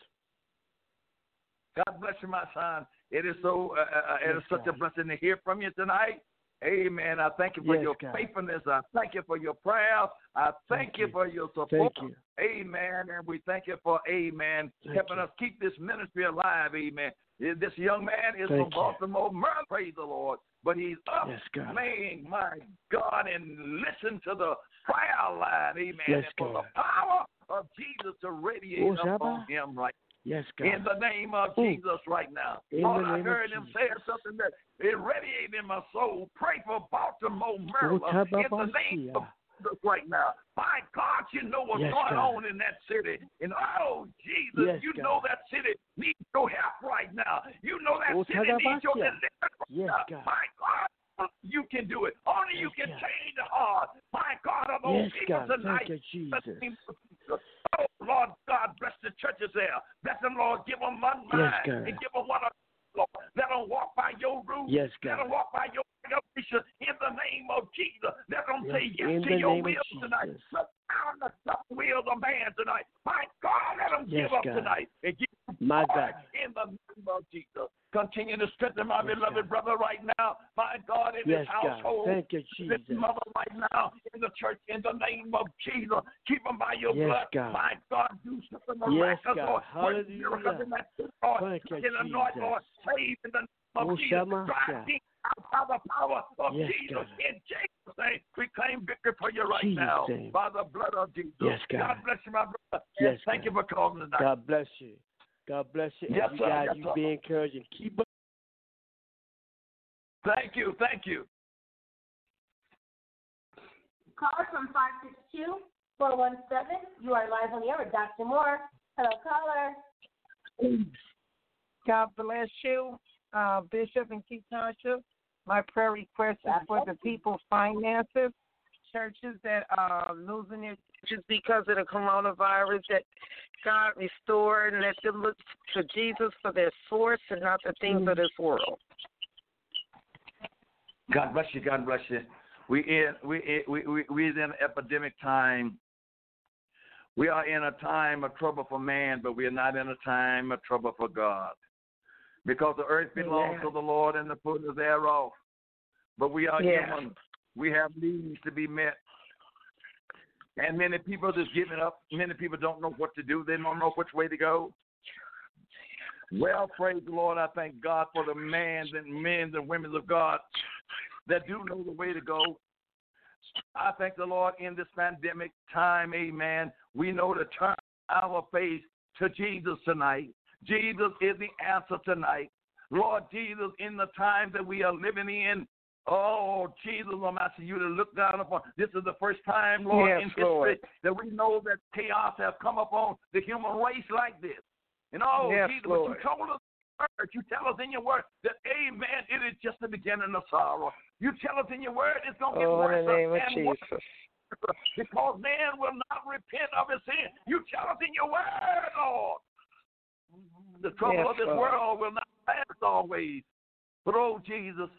God bless you, my son. It is so. Uh, uh, it is such a blessing to hear from you tonight. Amen. I thank you for Yes, your God. faithfulness. I thank you for your prayers. I thank, Thank you you. for your support. You. Amen. And we thank you for, amen, Thank helping you. us keep this ministry alive. Amen. This young man is Thank from. Baltimore, Maryland. Praise the Lord. But he's up, Yes, God. man, my God, and listen to the prayer line. Amen. Yes, and for God. the power of Jesus to radiate Oh, upon him right Yes, God. in the name of. Jesus right now. In Lord, I heard him say something that it radiated in my soul. Pray for Baltimore, Maryland, in the name of Jesus right now. My God, you know what's Yes, going God. on in that city. And oh, Jesus, Yes, you God. know that city needs your help right now. You know that city needs your deliverance right Yes, now. God. My God, you can do it. Only you can God. change the heart. My God, of those Yes, people God. tonight. Thank you, Jesus. Oh, Lord God, bless the churches there. Bless them, Lord. Give them one mind God. and give them one. Lord. Let them walk by your rules. Yes, Let them God. walk by your revelation in the name of Jesus. Let them Yes, say yes to your will tonight. Jesus. Let down the will of man tonight. My God, let them Yes, give up God. tonight and give My God. in the name of Jesus. Continue to strengthen my Yes, beloved God. brother right now. My God, in Yes, his God. household. Thank you, This Jesus. mother right now in the church in the name of Jesus. Keep them by your Yes, blood. God. My God, do something Yes, miraculous, God. Lord. Hallelujah. miracles in that Lord. Thank you, and anoint, Jesus. Lord. Save in the name of Oh, Jesus. Drive Shah. demons out by the power of Yes, Jesus. God. In Jesus' name, we claim victory for you right Jesus' now name. by the blood of Jesus. Yes, God. bless you, my brother. Yes, And Thank God. you for calling tonight. God bless you. God bless you. Yes, and you sir. guys, Yes, you sir. be encouraged and keep up. Thank you. Thank you. Caller from 562 417. You are live on the air with Dr. Moore. Hello, caller. God bless you, uh, Bishop and Katasha. My prayer request is for the people's finances, churches that are losing their churches because of the coronavirus, that God restore and let them look to Jesus for their source and not the things of this world. God bless you. God bless you. We in we we we we in epidemic time. We are in a time of trouble for man, but we are not in a time of trouble for God. Because the earth oh, belongs Amen. to the Lord and the fullness thereof. But we are Yeah. human. We have needs to be met. And many people just giving up. Many people don't know what to do. They don't know which way to go. Well, praise the Lord. I thank God for the men and men and women of God that do know the way to go. I thank the Lord in this pandemic time, amen. We know to turn our face to Jesus tonight. Jesus is the answer tonight. Lord Jesus, in the times that we are living in, oh, Jesus, I'm asking you to look down upon. This is the first time, Lord, Yes, in history Lord. that we know that chaos has come upon the human race like this. And oh, Yes, Jesus, but you told us word. You tell us in your word that, amen, it is just the beginning of sorrow. You tell us in your word it's going to get Oh, worse in the name of and worse Jesus. because man will not repent of his sin. You tell us in your word, Lord. The trouble Yes, of this Lord. world will not last always. But, oh, Jesus,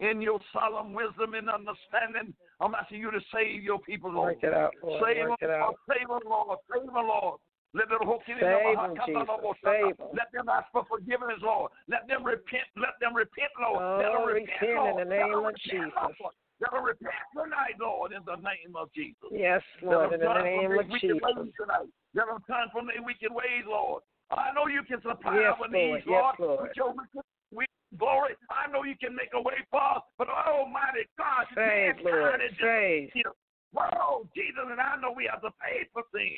in your solemn wisdom and understanding, I'm asking you to save your people, Lord. Work it out, Lord. Save Work them, it out. Lord. Save them, Lord. Save them, Lord. Let them hook in Save them, Jesus. Save. Let them ask for forgiveness, Lord. Let them repent. Let them repent, Lord. Let them Oh, repent, repent in the name of Jesus. Lord. Let them repent tonight, Lord, in the name of Jesus. Yes, Lord, in the name of Jesus. tonight. Let them turn from their wicked ways, Lord. I know you can supply Yes, our Lord. Yes, Lord. With your we glory. I know you can make a way for us, but Almighty God, Praise, Lord. Praise. Whoa, Jesus, and I know we have to pay for sin.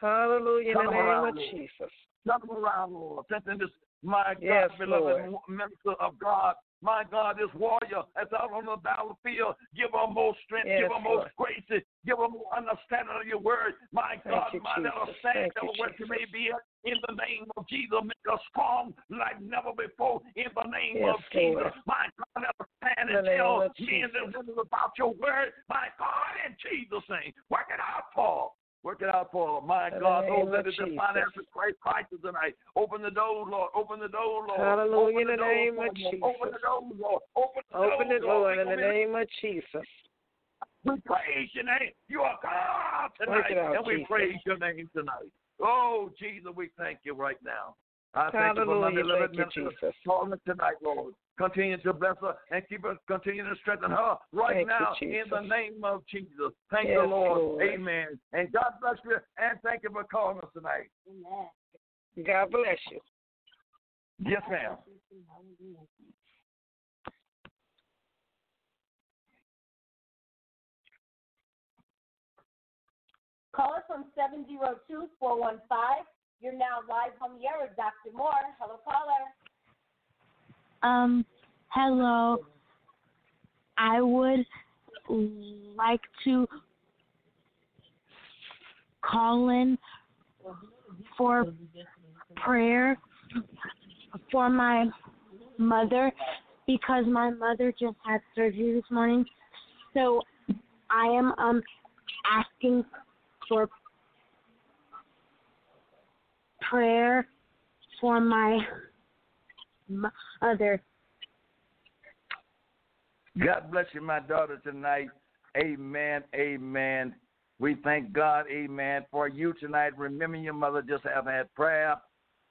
Hallelujah in the name around, of Lord. Jesus. Come around, Lord. Strengthen this, my God, Yes, beloved Lord. minister of God. My God, this warrior that's out on the battlefield, give her more strength, Yes, give her more grace, give her more understanding of your word. My Thank God, you, my little Jesus. Thank you, where she may be. In the name of Jesus, make her strong like never before. In the name Yes, of Jesus, Lord. my God, let her stand and tell men and women about your word. My God, in Jesus' name, work it out her. Work it out for her. My God, name those that of is in Jesus. financial Christ crisis tonight. Open the door, Lord. Open the door, Lord. Hallelujah, in the name of Lord. Open the Jesus. door, Lord. Open the Open door, it, Lord, in the name of Jesus. We praise your name. You are God tonight, out, and we Jesus. praise your name tonight. Oh, Jesus, we thank you right now. I thank you for my beloved Thank you, minister Jesus. Paula tonight, Lord. Continue to bless her and keep her, continue to strengthen her right Thank you, now in the name of Jesus. Thank Yes, you, Lord. Lord. Amen. And God bless you and thank you for calling us tonight. God bless you. Yes, ma'am. Call us from 702-415. You're now live on the air with Dr. Moore. Hello, caller. Um, hello. I would like to call in for prayer for my mother because my mother just had surgery this morning. So I am um asking for prayer for my mother. God bless you, my daughter, tonight. Amen. Amen. We thank God, amen, for you tonight. Remember your mother just have had prayer.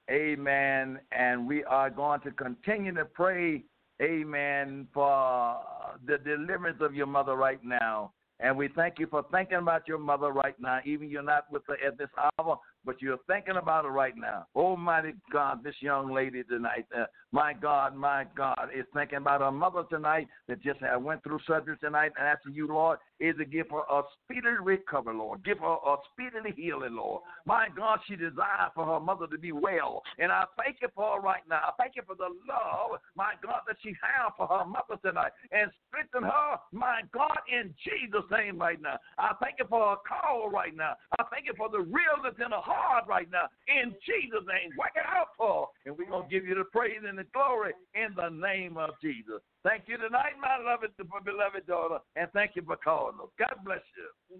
Amen. And we are going to continue to pray, amen, for the deliverance of your mother right now. And we thank you for thinking about your mother right now. Even you're not with her at this hour, but you're thinking about it right now. Almighty God, this young lady tonight, uh, my God, my God, is thinking about her mother tonight that just had went through surgery tonight. And asking you, Lord, is to give her a speedy recovery, Lord. Give her a speedily healing, Lord. My God, she desires for her mother to be well. And I thank you for her right now. I thank you for the love, my God, that she has for her mother tonight. And strengthen her, my God, in Jesus' name right now. I thank you for her call right now. I thank you for the realness in her heart right now. In Jesus' name. Work it out for her. And we're going to give you the praise and the glory in the name of Jesus. Thank you tonight, my beloved, beloved daughter, and thank you for calling us. God bless you.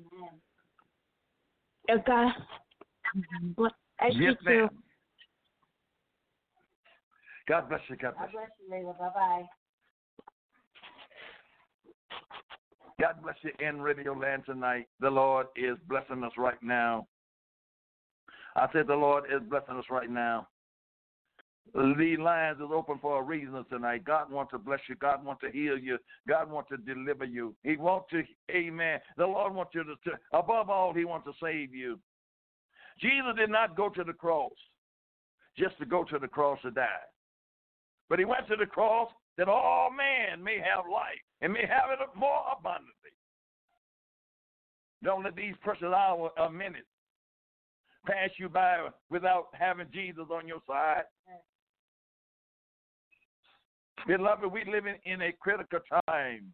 Uh, God bless you yes, ma'am. God bless you. God bless God you. bless you, Layla. Bye-bye. God bless you in Radio Land tonight. The Lord is blessing us right now. I said the Lord is blessing us right now. The lines is open for a reason tonight. God wants to bless you. God wants to heal you. God wants to deliver you. He wants to, amen. The Lord wants you to, to above all, He wants to save you. Jesus did not go to the cross just to go to the cross to die. But He went to the cross that all man may have life and may have it more abundantly. Don't let these precious hours or uh, minutes pass you by without having Jesus on your side. Beloved, we're living in a critical time.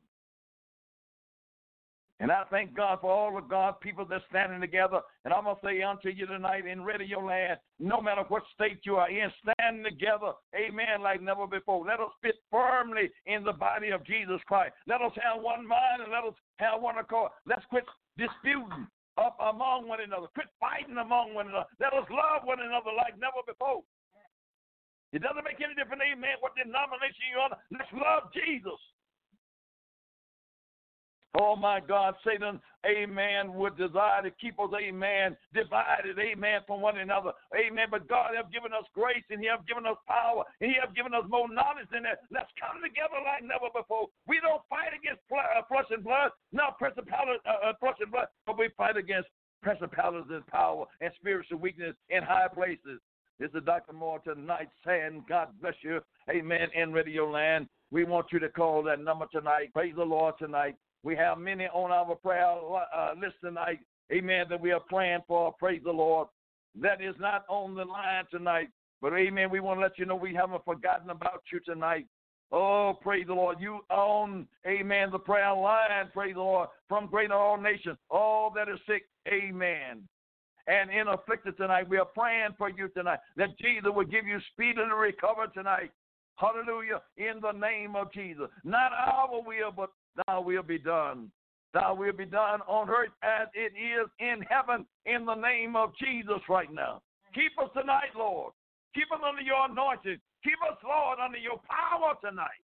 And I thank God for all of God's people that's standing together. And I'm going to say unto you tonight in Radio Land, no matter what state you are in, stand together, amen, like never before. Let us fit firmly in the body of Jesus Christ. Let us have one mind and let us have one accord. Let's quit disputing up among one another. Quit fighting among one another. Let us love one another like never before. It doesn't make any difference, amen, what denomination you're on. Let's love Jesus. Oh my God, Satan, amen, would desire to keep us, amen, divided, amen, from one another. Amen. But God have given us grace and He have given us power and He have given us more knowledge than that. Let's come together like never before. We don't fight against uh, flesh and blood, not principality, uh, uh, flesh and blood, but we fight against principalities and power and spiritual weakness in high places. This is Dr. Moore tonight saying, God bless you. Amen. In Radio Land. We want you to call that number tonight. Praise the Lord tonight. We have many on our prayer uh, list tonight. Amen. That we are praying for. Praise the Lord. That is not on the line tonight. But amen. We want to let you know we haven't forgotten about you tonight. Oh, praise the Lord. You own, amen, the prayer line, praise the Lord, from greater all nations, all that is sick, amen. And in afflicted tonight, we are praying for you tonight that Jesus will give you speedily recover tonight. Hallelujah. In the name of Jesus. Not our will, but thy will be done. Thy will be done on earth as it is in heaven in the name of Jesus right now. Keep us tonight, Lord. Keep us under your anointing. Keep us, Lord, under your power tonight.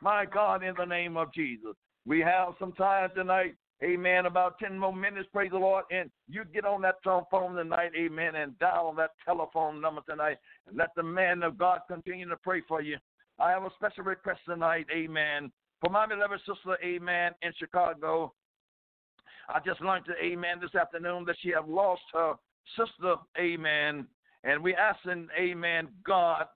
My God, in the name of Jesus. We have some time tonight. Amen. About 10 more minutes, praise the Lord. And you get on that phone tonight, amen, and dial that telephone number tonight. And let the man of God continue to pray for you. I have a special request tonight, amen. For my beloved sister, amen, in Chicago. I just learned, to, amen, this afternoon that she have lost her sister, amen. And we asking, amen, God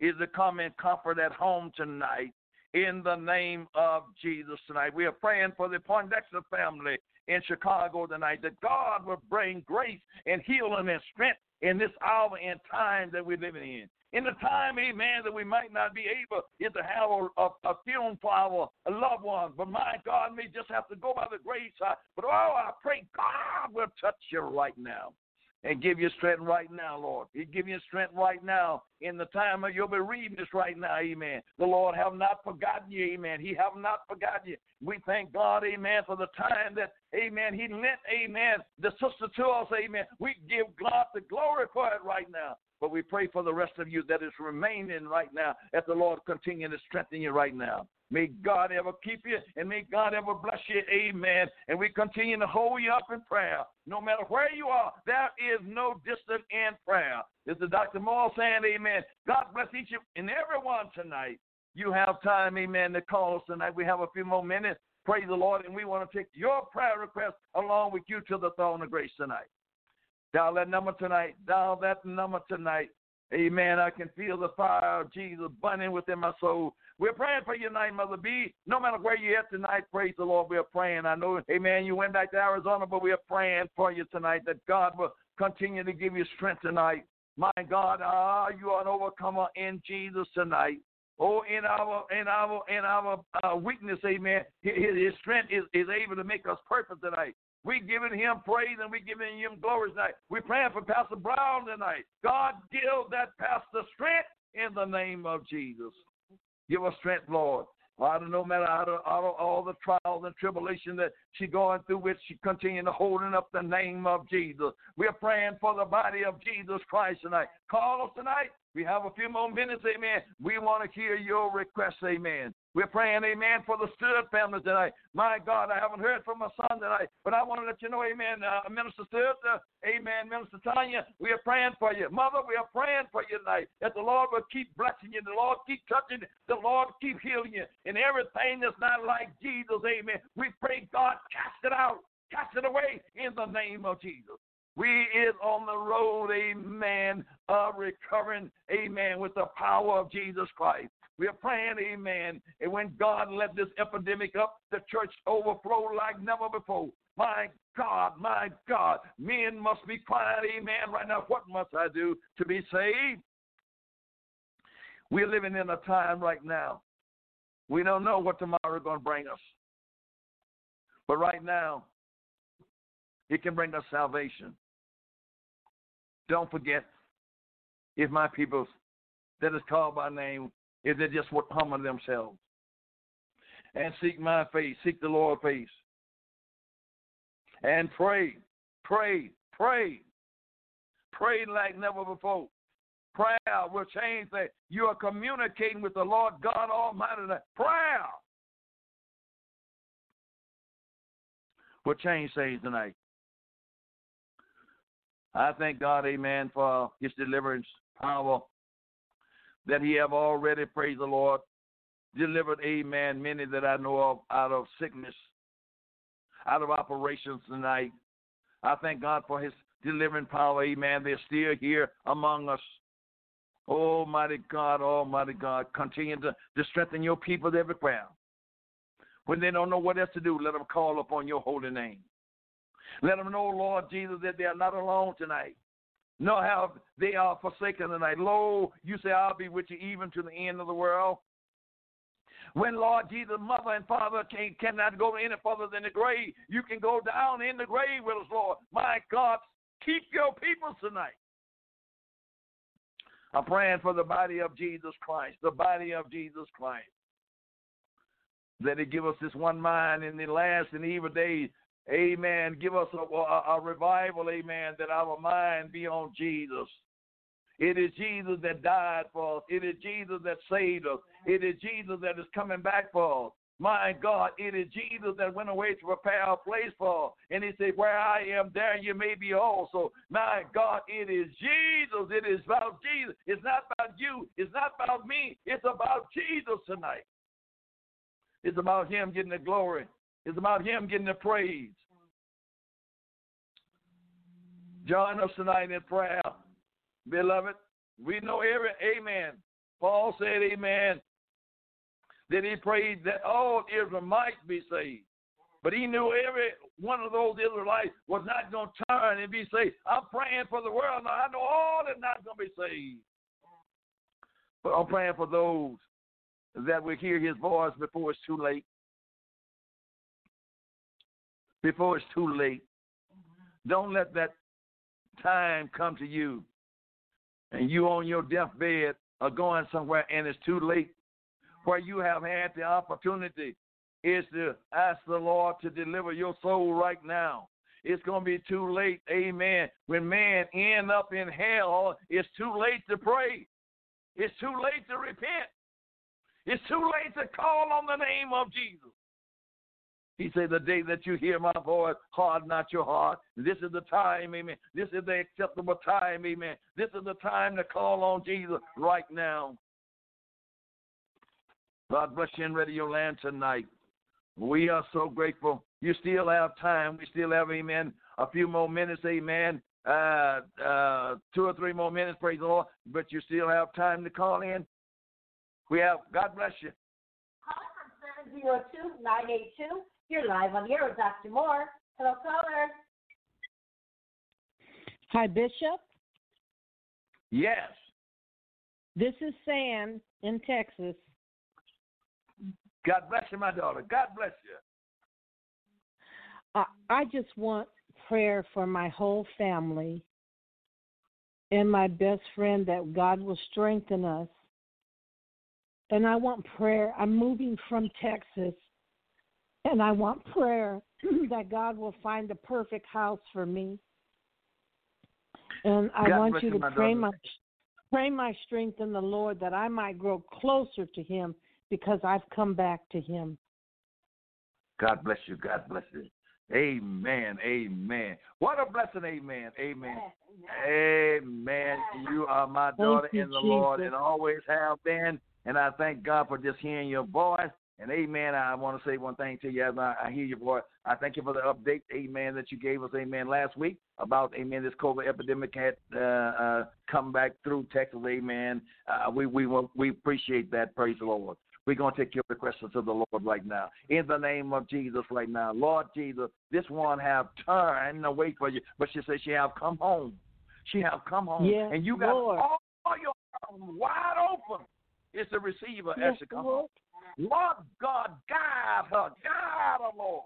is to come and comfort at home tonight in the name of Jesus tonight. We are praying for the Poindexter family in Chicago tonight that God will bring grace and healing and strength in this hour and time that we're living in. In the time, amen, that we might not be able to have a, a, a for our loved ones, but my God may just have to go by the grace. But oh, I pray God will touch you right now and give you strength right now, Lord. He give you strength right now in the time of your bereavement right now, amen. The Lord have not forgotten you, amen. He have not forgotten you. We thank God, amen, for the time that, amen, he lent, amen, the sister to us, amen. We give God the glory for it right now. But we pray for the rest of you that is remaining right now as the Lord continue to strengthen you right now. May God ever keep you and may God ever bless you. Amen. And we continue to hold you up in prayer. No matter where you are, there is no distance in prayer. This is Dr. Moore saying, Amen. God bless each and every one tonight. You have time, amen, to call us tonight. We have a few more minutes. Praise the Lord. And we want to take your prayer request along with you to the throne of grace tonight. Dial that number tonight. Dial that number tonight. Amen. I can feel the fire of Jesus burning within my soul. We're praying for you tonight, Mother B. No matter where you're at tonight, praise the Lord. We're praying. I know, amen, you went back to Arizona, but we're praying for you tonight that God will continue to give you strength tonight. My God, ah, you are an overcomer in Jesus tonight. Oh, in our in our in our uh, weakness, Amen. His, his strength is, is able to make us perfect tonight. We giving him praise and we giving him glory tonight. We're praying for Pastor Brown tonight. God give that pastor strength in the name of Jesus. Give us strength, Lord. I don't know, matter out of, out of all the trials and tribulation that she going through, which she continuing to holding up the name of Jesus. We're praying for the body of Jesus Christ tonight. Call us tonight. We have a few more minutes, amen. We want to hear your request, amen. We're praying, amen, for the Stewart family tonight. My God, I haven't heard from my son tonight, but I want to let you know, amen, uh, Minister Stewart, uh, amen, Minister Tanya, we are praying for you. Mother, we are praying for you tonight that the Lord will keep blessing you, the Lord keep touching you, the Lord keep healing you, and everything that's not like Jesus, amen. We pray, God, cast it out, cast it away in the name of Jesus. We is on the road, amen, of recovering, amen, with the power of Jesus Christ. We are praying, amen. And when God let this epidemic up, the church overflow like never before. My God, my God, men must be quiet, amen. Right now, what must I do to be saved? We're living in a time right now. We don't know what tomorrow is going to bring us. But right now, it can bring us salvation. Don't forget, if my people that is called by name, if they just would humble themselves and seek my face, seek the Lord's face, and pray, pray, pray, pray like never before. Prayer will change that. You are communicating with the Lord God Almighty. Prayer will change things tonight. I thank God, amen, for his deliverance power that he have already, praise the Lord, delivered, amen, many that I know of out of sickness, out of operations tonight. I thank God for his delivering power, amen. They're still here among us. Almighty God, Almighty God, continue to, to strengthen your people everywhere. When they don't know what else to do, let them call upon your holy name. Let them know, Lord Jesus, that they are not alone tonight. Know how they are forsaken tonight. Lo, you say, I'll be with you even to the end of the world. When Lord Jesus, mother and father can, cannot go any further than the grave, you can go down in the grave with us, Lord. My God, keep your people tonight. I'm praying for the body of Jesus Christ, the body of Jesus Christ. That He give us this one mind in the last and evil days. Amen. Give us a, a, a revival, amen, that our mind be on Jesus. It is Jesus that died for us. It is Jesus that saved us. It is Jesus that is coming back for us. My God, it is Jesus that went away to prepare a place for us. And he said, Where I am, there you may be also. My God, it is Jesus. It is about Jesus. It's not about you. It's not about me. It's about Jesus tonight. It's about him getting the glory. It's about him getting the praise. Join us tonight in prayer. Beloved, we know every amen. Paul said, Amen, that he prayed that all Israel might be saved. But he knew every one of those Israelites was not going to turn and be saved. I'm praying for the world. Now, I know all are not going to be saved. But I'm praying for those that will hear his voice before it's too late. Before it's too late. Mm-hmm. Don't let that time come to you and you on your deathbed are going somewhere and it's too late where you have had the opportunity is to ask the Lord to deliver your soul right now. It's going to be too late. Amen. When man end up in hell, it's too late to pray. It's too late to repent. It's too late to call on the name of Jesus. He said, The day that you hear my voice, harden not your heart. This is the time, amen. This is the acceptable time, amen. This is the time to call on Jesus right now. God bless you and ready your Land tonight. We are so grateful. You still have time. We still have, amen, a few more minutes, amen. Uh, uh, two or three more minutes, praise the Lord. But you still have time to call in. We have, God bless you. Call from 702 982 you're live on the air with Dr. Moore. Hello, caller. Hi, Bishop. Yes. This is Sam in Texas. God bless you, my daughter. God bless you. Uh, I just want prayer for my whole family and my best friend that God will strengthen us. And I want prayer. I'm moving from Texas and I want prayer that God will find the perfect house for me. And I God want you to my pray daughter. my pray my strength in the Lord that I might grow closer to him because I've come back to him. God bless you. God bless you. Amen. Amen. What a blessing. Amen. Amen. Amen. You are my daughter you, in the Lord and always have been. And I thank God for just hearing your voice. And amen. I want to say one thing to you as I, I hear your voice. I thank you for the update, amen, that you gave us, amen, last week about, amen, this COVID epidemic had uh, uh, come back through Texas, amen. Uh, we, we, we appreciate that. Praise the Lord. We're going to take your requests to the Lord right now. In the name of Jesus right now. Lord Jesus, this one have turned away for you, but she said she have come home. She have come home. Yes, and you got Lord. all, your arms wide open. It's the receiver Yes, as she come Lord. home. Lord God, guide her. Guide her, Lord.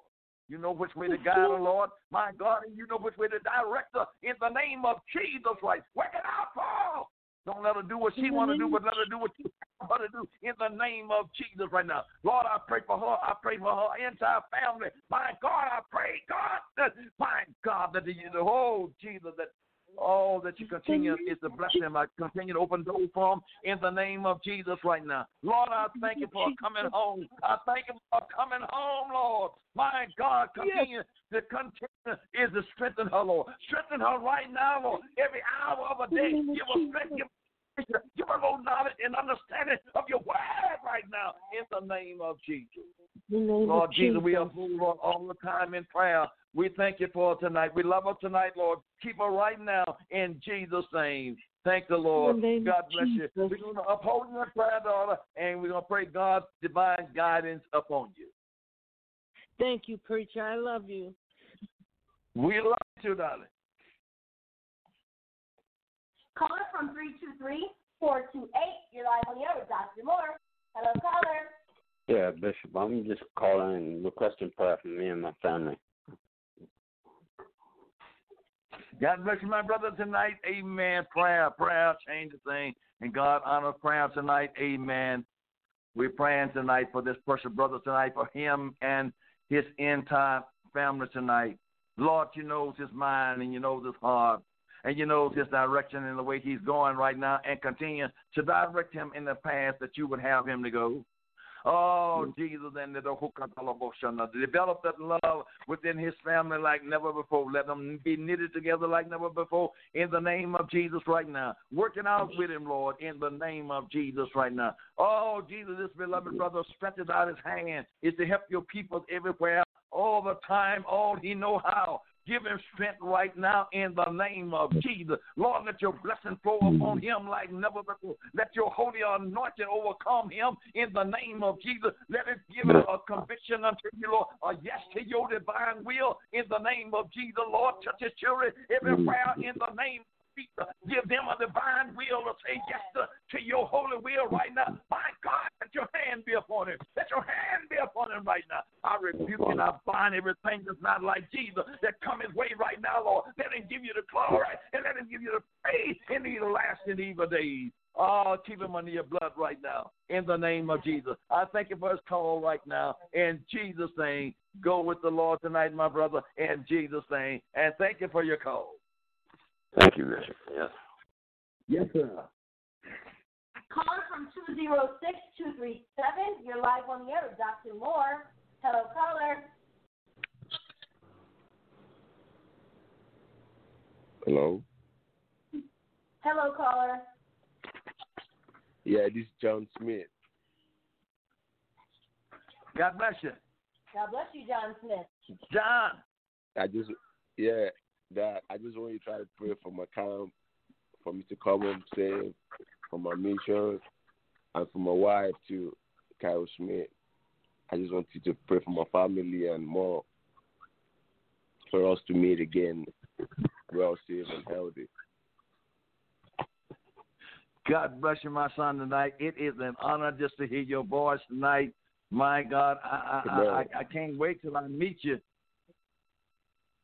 You know which way to guide her, Lord. My God, and you know which way to direct her. In the name of Jesus Christ. Work it out her. Don't let her do what she want to do, but let her do what you want her to do in the name of Jesus right now. Lord, I pray for her. I pray for her entire family. My God, I pray, God, that, my God, that the, the whole Jesus, that all that you continue is to bless them. I continue to open doors for them in the name of Jesus right now. Lord, I thank you for coming home. I thank you for coming home, Lord. My God, continue to continue is to strengthen her, Lord. Strengthen her right now, Lord. Every hour of a day, give her strength, give give her Lord, knowledge and understanding of your word right now in the name of Jesus. Name Lord of Jesus, we are Jesus. full, Lord, all the time in prayer. We thank you for her tonight. We love her tonight, Lord. Keep her right now in Jesus' name. Thank the Lord. The God bless you. We're going to uphold your prayer, daughter, and we're going to pray God's divine guidance upon you. Thank you, preacher. I love you. We love you, darling. Caller from 323 428. You're live on the air with Dr. Moore. Hello, caller. Yeah, Bishop, I'm just calling and requesting prayer for me and my family. God bless you, my brother, tonight. Amen. Prayer, prayer, change the thing. And God honor prayer tonight. Amen. We're praying tonight for this precious brother tonight, for him and his entire family tonight. Lord, you knows his mind and you knows his heart. And you knows his direction and the way he's going right now and continue to direct him in the path that you would have him to go. Oh, mm. Jesus, and the develop that love within his family like never before. Let them be knitted together like never before in the name of Jesus right now. Working out with him, Lord, in the name of Jesus right now. Oh, Jesus, this beloved mm. brother stretches out his hand is to help your people everywhere all the time, all he know how. Give him strength right now in the name of Jesus. Lord, let your blessing flow mm. upon him like never before. Let your holy anointing overcome him in the name of Jesus. Let it give him a conviction unto you, Lord, a yes to your divine will in the name of Jesus. Lord, touch his children everywhere mm. in the name Jesus. Give them a divine will to say yes to, to your holy will right now. My God, let your hand be upon him. Let your hand be upon him right now. I rebuke and I bind everything that's not like Jesus that come his way right now, Lord. Let him give you the glory and let him give you the praise in these last and evil days. Oh, keep him under your blood right now in the name of Jesus. I thank you for his call right now in Jesus' name. Go with the Lord tonight, my brother, in Jesus' name. And thank you for your call. Thank you, Bishop. Yes. Yes, sir. Caller from 206 237. You're live on the air with Dr. Moore. Hello, caller. Hello. Hello, caller. Yeah, this is John Smith. God bless you. God bless you, John Smith. John. I just yeah, that I just want you to try to pray for my camp, for me to come home safe, for my mission, and for my wife too, Kyle Smith. I just want you to pray for my family and more for us to meet again, well safe and healthy. God bless you, my son, tonight. It is an honor just to hear your voice tonight. My God, I I, I, I can't wait till I meet you.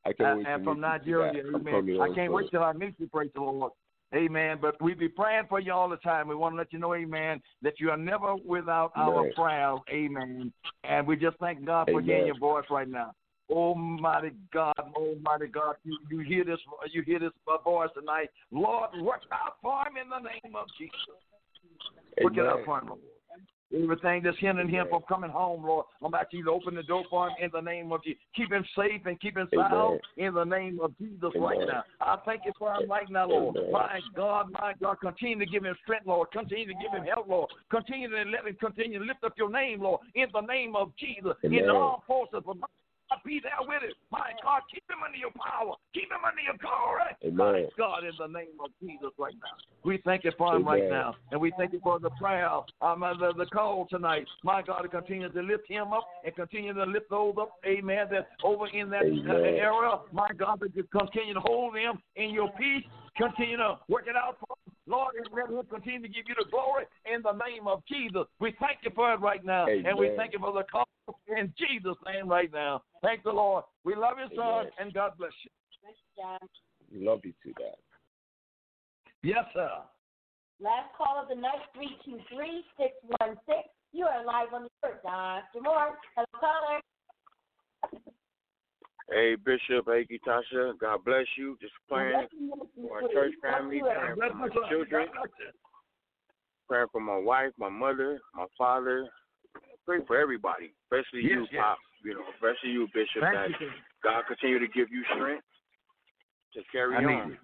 I can't wait and from Nigeria, amen. I can't wait till I meet you, praise the Lord. Amen. But we be praying for you all the time. We want to let you know, amen, that you are never without our Amen. prayers. Amen. And we just thank God for hearing your voice right now. Almighty God, Almighty God, you, you hear this, you hear this voice tonight. Lord, work out for him in the name of Jesus. Work it out for him, Lord. Everything that's hindering him from coming home, Lord, I'm asking you to open the door for him in the name of Jesus. Keep him safe and keep him sound Amen. in the name of Jesus right now. I thank you for him right now, Lord. Amen. My God, my God, continue to give him strength, Lord. Continue to give him help, Lord. Continue to let him continue to lift up your name, Lord, in the name of Jesus. In all forces, but my be there with him. My God, keep him under your power. Keep him under your glory. My Amen. God, in the name of Jesus right now. We thank you for him right now. And we thank you for the prayer, um, uh, the, the call tonight. My God, to continue to lift him up and continue to lift those up, amen, that over in that uh, Amen. area. My God, that you continue to hold them in your peace. Continue to work it out for us. Lord, and let him continue to give you the glory in the name of Jesus. We thank you for it right now. And we thank you for the call in Jesus' name right now. Thank the Lord. We love you, son, Amen. and God bless you. We love you too, Dad. Yes, sir. Last call of the night, 323 616. You are live on the air, Dr. Moore. Hello, caller. Hey, Bishop, hey, Tasha, God bless you. Just praying for our church family, praying for my children, praying for my wife, my mother, my father. Pray for everybody, especially you, Yes, yes. Pop. You know, especially you, Bishop. Thank that you. God continue to give you strength to carry I on. need it.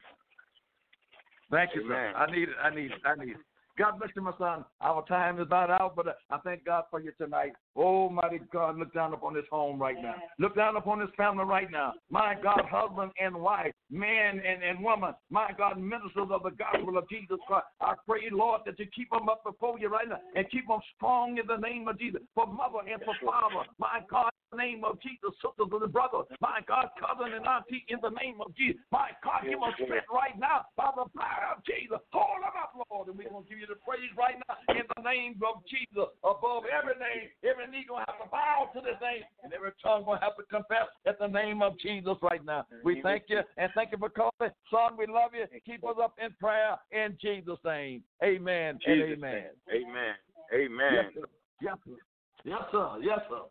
Thank you, sir. I need it. I need it. I need it. God bless you, my son. Our time is about out, but I thank God for you tonight. Almighty God, look down upon this home right now. Look down upon this family right now. My God, husband and wife, man and, and woman. My God, ministers of the gospel of Jesus Christ. I pray, Lord, that you keep them up before you right now and keep them strong in the name of Jesus. For mother and for father, my God, in the name of Jesus, sisters and brothers, my God, cousin and auntie, in the name of Jesus. My God, give them strength right now by the power of Jesus. Hold them up, Lord, and we're going to give you the praise right now in the name of Jesus. Above every name, every knee going to have to bow to this name, and every tongue going to have to confess at the name of Jesus right now. We thank you, and thank you for calling. Son, we love you. Keep us up in prayer in Jesus' name. Amen Jesus and amen. name. Amen. Amen. Yes, sir. Yes, sir. Yes, sir. Yes, sir.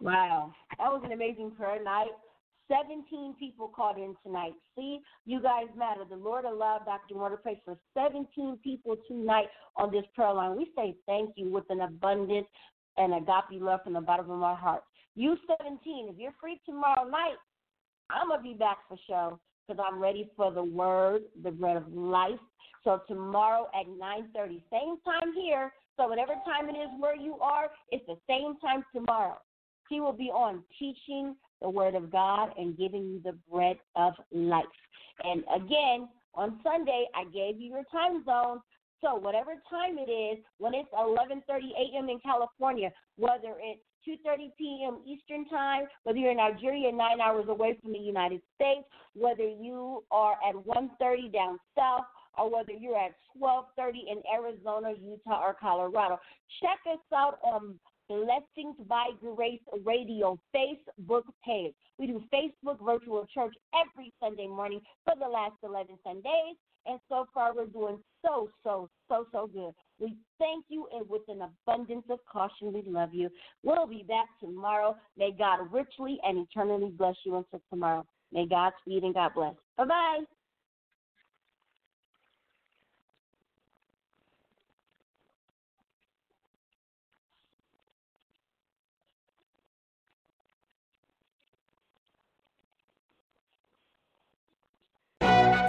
Wow. That was an amazing prayer night. 17 people called in tonight. See, you guys matter. The Lord allowed Dr. Moore to pray for 17 people tonight on this prayer line. We say thank you with an abundance and agape love from the bottom of our hearts. You 17, if you're free tomorrow night, I'm going to be back for show because I'm ready for the word, the bread of life. So tomorrow at 9.30, same time here. So whatever time it is where you are, it's the same time tomorrow. He will be on teaching the word of God and giving you the bread of life. And again, on Sunday, I gave you your time zone. So whatever time it is, when it's 11:30 a.m. in California, whether it's 2:30 p.m. Eastern Time, whether you're in Nigeria, nine hours away from the United States, whether you are at 1:30 down south, or whether you're at 12:30 in Arizona, Utah, or Colorado, check us out on Blessings by Grace Radio Facebook page. We do Facebook virtual church every Sunday morning for the last 11 Sundays. And so far, we're doing so, so, so, so good. We thank you, and with an abundance of caution, we love you. We'll be back tomorrow. May God richly and eternally bless you until tomorrow. May God speed and God bless. Bye bye.